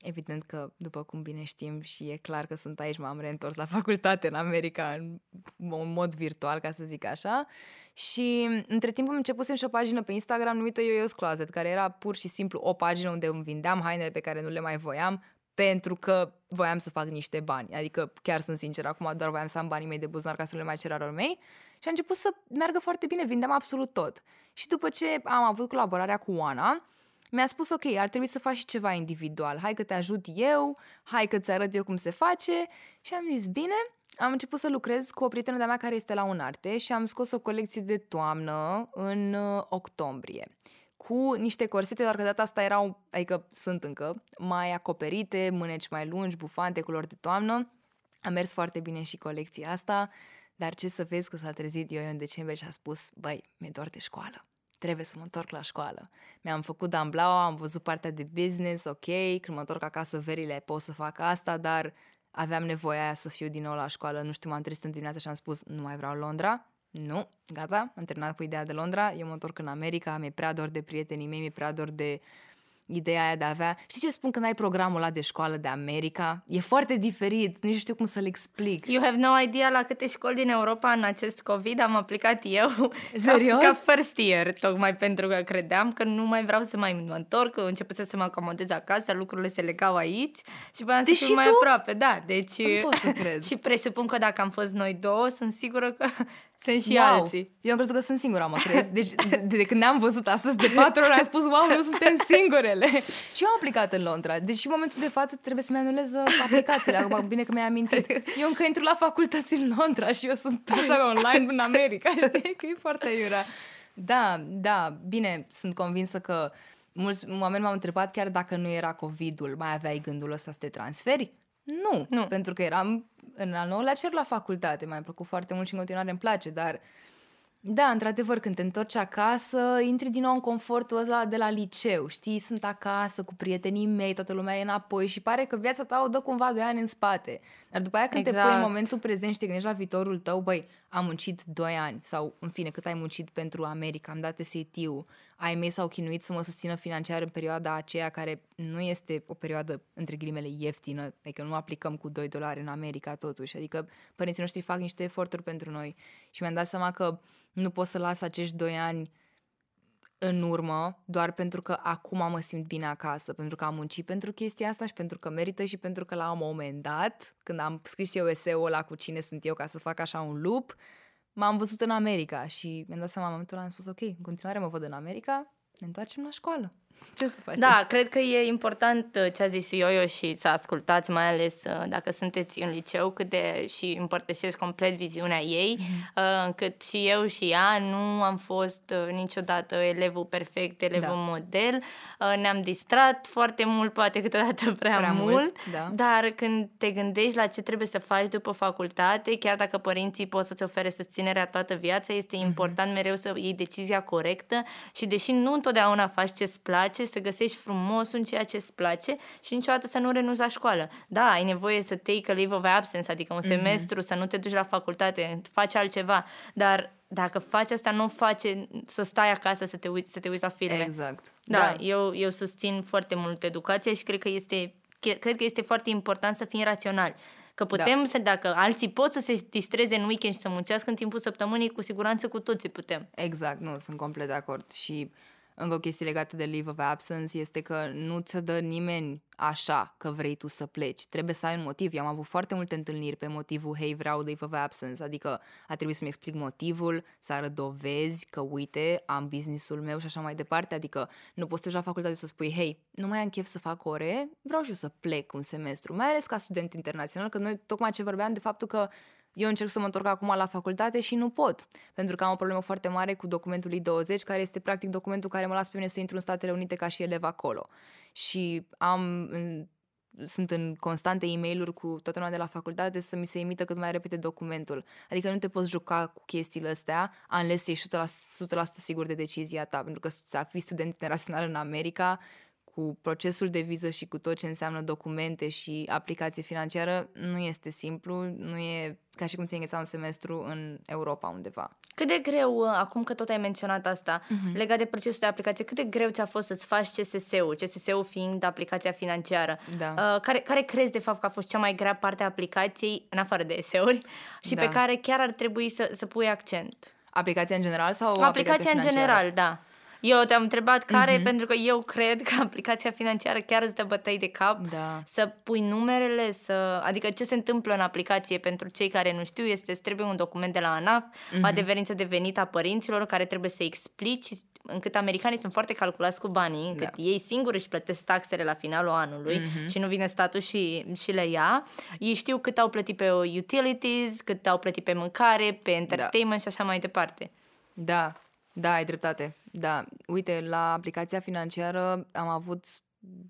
Evident că, după cum bine știm și e clar că sunt aici, m-am reîntors la facultate în America în un mod virtual, ca să zic așa. Și între timp am începusem și o pagină pe Instagram numită Yo-Yo's Closet, care era pur și simplu o pagină unde îmi vindeam hainele pe care nu le mai voiam, pentru că voiam să fac niște bani. Adică, chiar sunt sinceră, acum doar voiam să am banii mei de buzunar ca să nu le mai cer alor mei. Și a început să meargă foarte bine, vindeam absolut tot. Și după ce am avut colaborarea cu Oana, mi-a spus, ok, ar trebui să faci și ceva individual. Hai că te ajut eu, hai că ți arăt eu cum se face. Și am zis, bine, am început să lucrez cu o prietenă de-a mea care este la Unarte și am scos o colecție de toamnă în uh, octombrie cu niște corsete, doar că data asta erau, adică sunt încă, mai acoperite, mâneci mai lungi, bufante, culori de toamnă. A mers foarte bine și colecția asta, dar ce să vezi că s-a trezit eu în decembrie și a spus, băi, mi-e doar de școală. Trebuie să mă întorc la școală. Mi-am făcut damblaua, am văzut partea de business, ok, când mă întorc acasă verile pot să fac asta, dar aveam nevoia aia să fiu din nou la școală. Nu știu, m-am trezit în dimineață și am spus, nu mai vreau Londra, nu, gata, am terminat cu ideea de Londra, eu mă întorc în America, mi-e prea dor de prietenii mei, mi-e prea dor de ideea aia de a avea... Știi ce spun când ai programul ăla de școală de America? E foarte diferit, nu știu cum să-l explic. You have no idea la câte școli din Europa în acest COVID am aplicat eu. Serios? Ca, ca first year, tocmai pentru că credeam că nu mai vreau să mai mă întorc, că început să mă acomodez acasă, lucrurile se legau aici și voiam să fiu mai tu? aproape. Da, deci... Nu pot să cred. și presupun că dacă am fost noi două, sunt sigură că sunt și wow. alții. Eu am crezut că sunt singura, mă crezi. Deci de, de când ne-am văzut astăzi de patru ori am spus, wow, nu suntem singurele. și eu am aplicat în Londra. Deci în momentul de față trebuie să-mi anulez uh, aplicațiile. Acum, bine că mi-ai amintit. Eu încă intru la facultăți în Londra și eu sunt așa online în America, știi? Că e foarte iurea. Da, da, bine, sunt convinsă că mulți oameni m-au întrebat chiar dacă nu era COVID-ul, mai aveai gândul ăsta să te transferi? Nu, nu, pentru că eram în al nouălea cer la facultate, mi-a plăcut foarte mult și în continuare îmi place, dar da, într-adevăr, când te întorci acasă, intri din nou în confortul ăla de la liceu, știi, sunt acasă cu prietenii mei, toată lumea e înapoi și pare că viața ta o dă cumva doi ani în spate. Dar după aia când exact. te pui în Exact. momentul prezent și te gândești la viitorul tău, băi, am muncit doi ani sau, în fine, cât ai muncit pentru America, am dat SAT-ul, ai mei s-au chinuit să mă susțină financiar în perioada aceea care nu este o perioadă, între ghilimele, ieftină, adică nu aplicăm cu 2 dolari în America totuși, adică părinții noștri fac niște eforturi pentru noi. Și mi-am dat seama că nu pot să las acești doi ani în urmă doar pentru că acum mă simt bine acasă, pentru că am muncit pentru chestia asta și pentru că merită și pentru că la un moment dat, când am scris eu eseul ăla cu cine sunt eu ca să fac așa un loop, m-am văzut în America și mi-am dat seama în momentul ăla am spus ok, în continuare mă văd în America, ne întoarcem la școală. Ce să facem? Da, cred că e important uh, ce a zis Ioio și să ascultați, mai ales uh, dacă sunteți în liceu, cât de și împărtășesc complet viziunea ei, uh, încât și eu și ea nu am fost uh, niciodată elevul perfect, elevul Da. model. Uh, Ne-am distrat foarte mult, poate câteodată prea, Prea mult, mult, da. dar când te gândești la ce trebuie să faci după facultate, chiar dacă părinții pot să-ți ofere susținerea toată viața, este Mhm. important mereu să iei decizia corectă și deși nu întotdeauna faci ce-ți place, să găsești frumos în ceea ce îți place și niciodată să nu renunți la școală. Da, ai nevoie să take a leave of absence, adică un semestru, să nu te duci la facultate, faci altceva, dar dacă faci asta, nu face să stai acasă să te uiți, să te uiți la filme. Exact. Da, da. Eu, eu susțin foarte mult educația și cred că este, che- cred că este foarte important să fim raționali. Că putem da. să, dacă alții pot să se distreze în weekend și să muncească în timpul săptămânii, cu siguranță cu toții putem. Exact, nu, sunt complet de acord. Și încă o chestie legată de leave of absence este că nu ți-o dă nimeni așa că vrei tu să pleci. Trebuie să ai un motiv. Eu am avut foarte multe întâlniri pe motivul, hei, vreau leave of absence, adică a trebuit să-mi explic motivul, să arăt dovezi că, uite, am businessul meu și așa mai departe, adică nu poți să te duci la facultate să spui, hei, nu mai am chef să fac ore, vreau și eu să plec un semestru, mai ales ca student internațional, că noi tocmai ce vorbeam de faptul că eu încerc să mă întorc acum la facultate și nu pot, pentru că am o problemă foarte mare cu documentul I-20, care este practic documentul care mă lasă pe mine să intru în Statele Unite ca și elev acolo. Și am în- sunt în constante e mail cu toată lumea de la facultate să mi se emită cât mai repede documentul. Adică nu te poți juca cu chestiile astea unless ești 100%, 100% sigur de decizia ta, pentru că să fii student internațional în America cu procesul de viză și cu tot ce înseamnă documente și aplicație financiară nu este simplu, nu e ca și cum ți-ai îngheța un semestru în Europa undeva. Cât de greu, uh, acum că tot ai menționat asta, Mhm. uh-huh. legat de procesul de aplicație, cât de greu ți-a fost să-ți faci CSS-ul, CSS-ul fiind aplicația financiară? Da. Uh, care, care crezi de fapt că a fost cea mai grea parte a aplicației, în afară de eseuri, și Da. pe care chiar ar trebui să, să pui accent? Aplicația în general sau Aplicația, aplicația în financiară? general, da. Eu te-am întrebat care, Mhm. pentru că eu cred că aplicația financiară chiar îți dă bătăi de cap Da. să pui numerele, să... adică ce se întâmplă în aplicație pentru cei care nu știu este îți trebuie un document de la ANAF, Mhm. o adeverință de venit a părinților care trebuie să explici încât americanii sunt foarte calculați cu banii, încât Da. Mhm. ei singuri își plătesc taxele la finalul anului și nu vine statul și, și le ia. Ei știu cât au plătit pe utilities, cât au plătit pe mâncare, pe entertainment și așa mai departe. Da, da, ai dreptate. Da, uite, la aplicația financiară am avut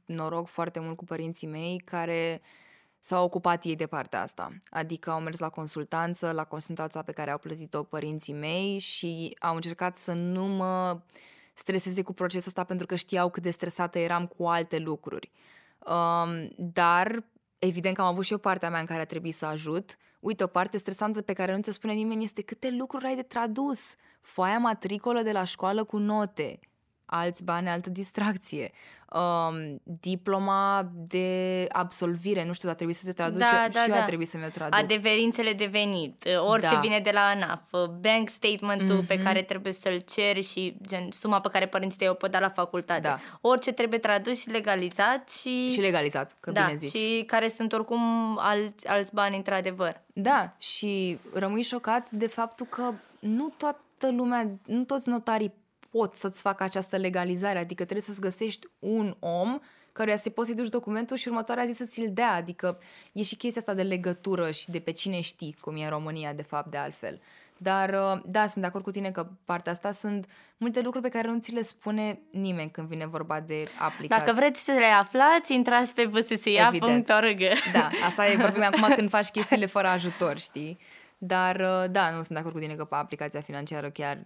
noroc foarte mult cu părinții mei care s-au ocupat ei de partea asta. Adică au mers la consultanță, la consultanța pe care au plătit-o părinții mei și au încercat să nu mă streseze cu procesul ăsta pentru că știau cât de stresată eram cu alte lucruri. Um, dar evident că am avut și o partea mea în care a trebuit să ajut. Uite, o parte stresantă pe care nu ți-o spune nimeni este câte lucruri ai de tradus. Foaia matricolă de la școală cu note, alți bani, altă distracție. Um, diploma de absolvire, nu știu, a trebuit să se traduce Da, da, și eu da. a trebuit să mi-o traduc. Adeverințele de venit, orice Da. vine de la ANAF, bank statement-ul Mhm. pe care trebuie să-l ceri și gen suma pe care părinții tăi o pot da la facultate. Da. Orice trebuie tradus și legalizat și... Și legalizat, că da, bine zici. și care sunt oricum alți, alți bani într-adevăr. Da, și rămâi șocat de faptul că nu toată lumea, nu toți notarii pot să-ți facă această legalizare, adică trebuie să-ți găsești un om căruia să poți să-i duci documentul și următoarea zi să ți-l dea, adică e și chestia asta de legătură și de pe cine știi, cum e în România, de fapt, de altfel. Dar, uh, da, sunt de acord cu tine că partea asta sunt multe lucruri pe care nu ți le spune nimeni când vine vorba de aplicat. Dacă vreți să le aflați, intrați pe vssia.org. Da, asta e, vorbim acum când faci chestiile fără ajutor, știi? Dar, uh, da, nu sunt de acord cu tine că aplicația financiară chiar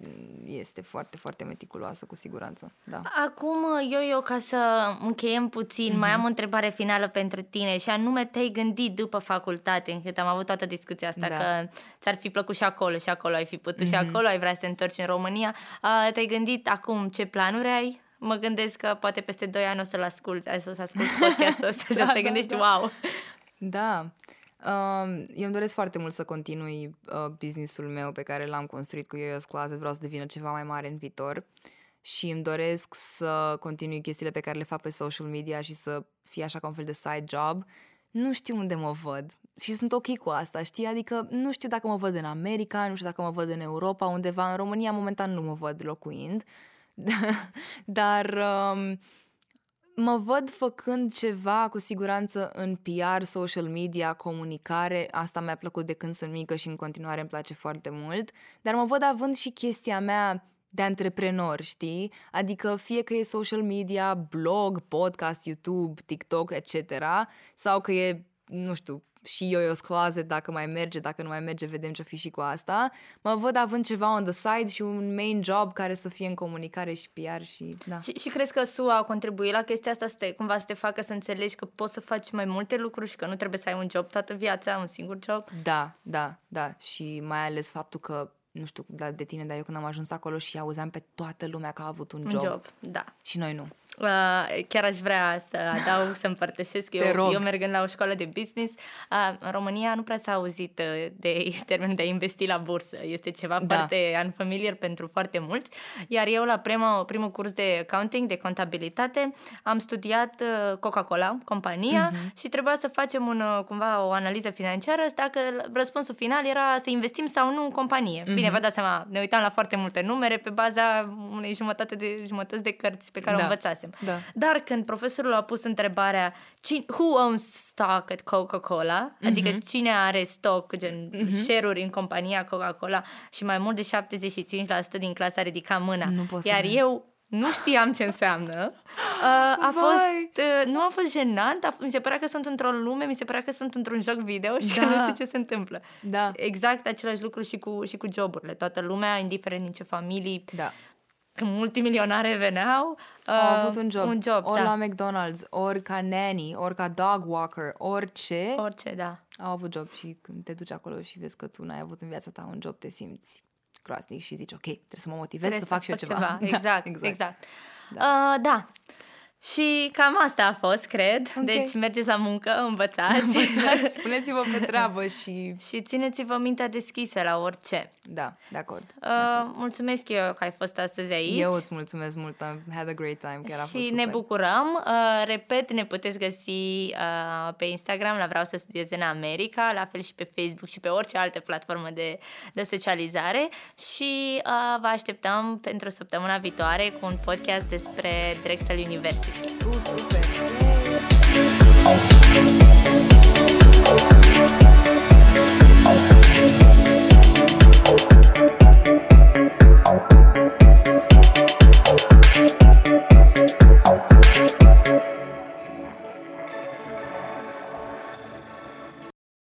este foarte, foarte meticuloasă, cu siguranță. Da. Acum, eu, eu, ca să încheiem puțin, mm-hmm. mai am o întrebare finală pentru tine și anume te-ai gândit după facultate, încât am avut toată discuția asta, Da. că ți-ar fi plăcut și acolo și acolo ai fi putut mm-hmm. și acolo, ai vrea să te întorci în România. Uh, te-ai gândit acum ce planuri ai? Mă gândesc că poate peste 2 ani o să-l asculti, ai să asculti podcastul ăsta și o să Da, te da, gândești, da. wow! Da. Um, eu îmi doresc foarte mult să continui uh, businessul meu pe care l-am construit cu Yoyo's Closet. Vreau să devină ceva mai mare în viitor și îmi doresc să continui chestiile pe care le fac pe social media și să fie așa ca un fel de side job. Nu știu unde mă văd și sunt ok cu asta, știi? Adică nu știu dacă mă văd în America, nu știu dacă mă văd în Europa, undeva în România momentan nu mă văd locuind. Dar um, mă văd făcând ceva cu siguranță în PR, social media, comunicare. Asta mi-a plăcut de când sunt mică și în continuare îmi place foarte mult. Dar mă văd având și chestia mea de antreprenor, știi? Adică fie că e social media, blog, podcast, YouTube, TikTok, etc. Sau că e, nu știu, și Yoyo's Closet, dacă mai merge, dacă nu mai merge, vedem ce-o fi și cu asta. Mă văd având ceva on the side și un main job care să fie în comunicare și PR și... Da. Și, și crezi că SUA a contribuit la chestia asta să te, cumva să te facă să înțelegi că poți să faci mai multe lucruri și că nu trebuie să ai un job toată viața, un singur job? Da, da, da. Și mai ales faptul că, nu știu da, de tine, dar eu când am ajuns acolo și auzeam pe toată lumea că a avut un, Un job. job, da. Și noi nu. Uh, chiar aș vrea să adaug, să împărtășesc. Te Eu, rog. eu mergând la o școală de business, uh, în România nu prea s-a auzit uh, de termenul de a investi la bursă. Este ceva Da. foarte unfamiliar pentru foarte mulți. Iar eu la prima, primul curs de accounting, de contabilitate, am studiat uh, Coca-Cola, compania, Mhm. și trebuia să facem un, uh, cumva o analiză financiară dacă răspunsul final era să investim sau nu în companie. Bine, Mhm. vă dați seama, ne uitam la foarte multe numere pe baza unei jumătate de jumătăți de cărți pe care Da. o învățasem. Da. Dar când profesorul a pus întrebarea "Cine- Who owns stock at Coca-Cola? Adică Mhm. cine are stock, gen share-uri în compania Coca-Cola și mai mult de 75% din clasă a ridicat mâna. Nu pot să Iar cred. eu nu știam ce înseamnă. Uh, a Vai! fost, uh, nu a fost jenant, a f- mi se părea că sunt într-o lume, mi se părea că sunt într-un joc video și că Da. nu știu ce se întâmplă. Da. Exact același lucru și cu, și cu joburile. Toată lumea, indiferent din ce familii, Da. Când multimilionare veneau, Au uh, avut un job. Un job, ori da. la McDonald's, ori ca nanny, ori ca dog walker, orice. Orice, da. Au avut job și când te duci acolo și vezi că tu n-ai avut în viața ta un job, te simți groaznic și zici, ok, trebuie să mă motivez Trebuie să fac și eu ceva. Da, Exact, exact. exact. Da. Uh, da. Și cam asta a fost, cred. Ok. Deci mergeți la muncă, învățați. Învățați, spuneți-vă pe treabă și... și țineți-vă mintea deschisă la orice. Da, de acord. Uh, mulțumesc eu că ai fost astăzi aici. Eu îți mulțumesc mult, am had a great time, chiar a fost și super. ne bucurăm. Uh, repet, ne puteți găsi uh, pe Instagram la Vreau să studiez în America, la fel și pe Facebook și pe orice altă platformă de, de socializare și uh, vă așteptăm pentru săptămâna viitoare cu un podcast despre Drexel University. Uh, super!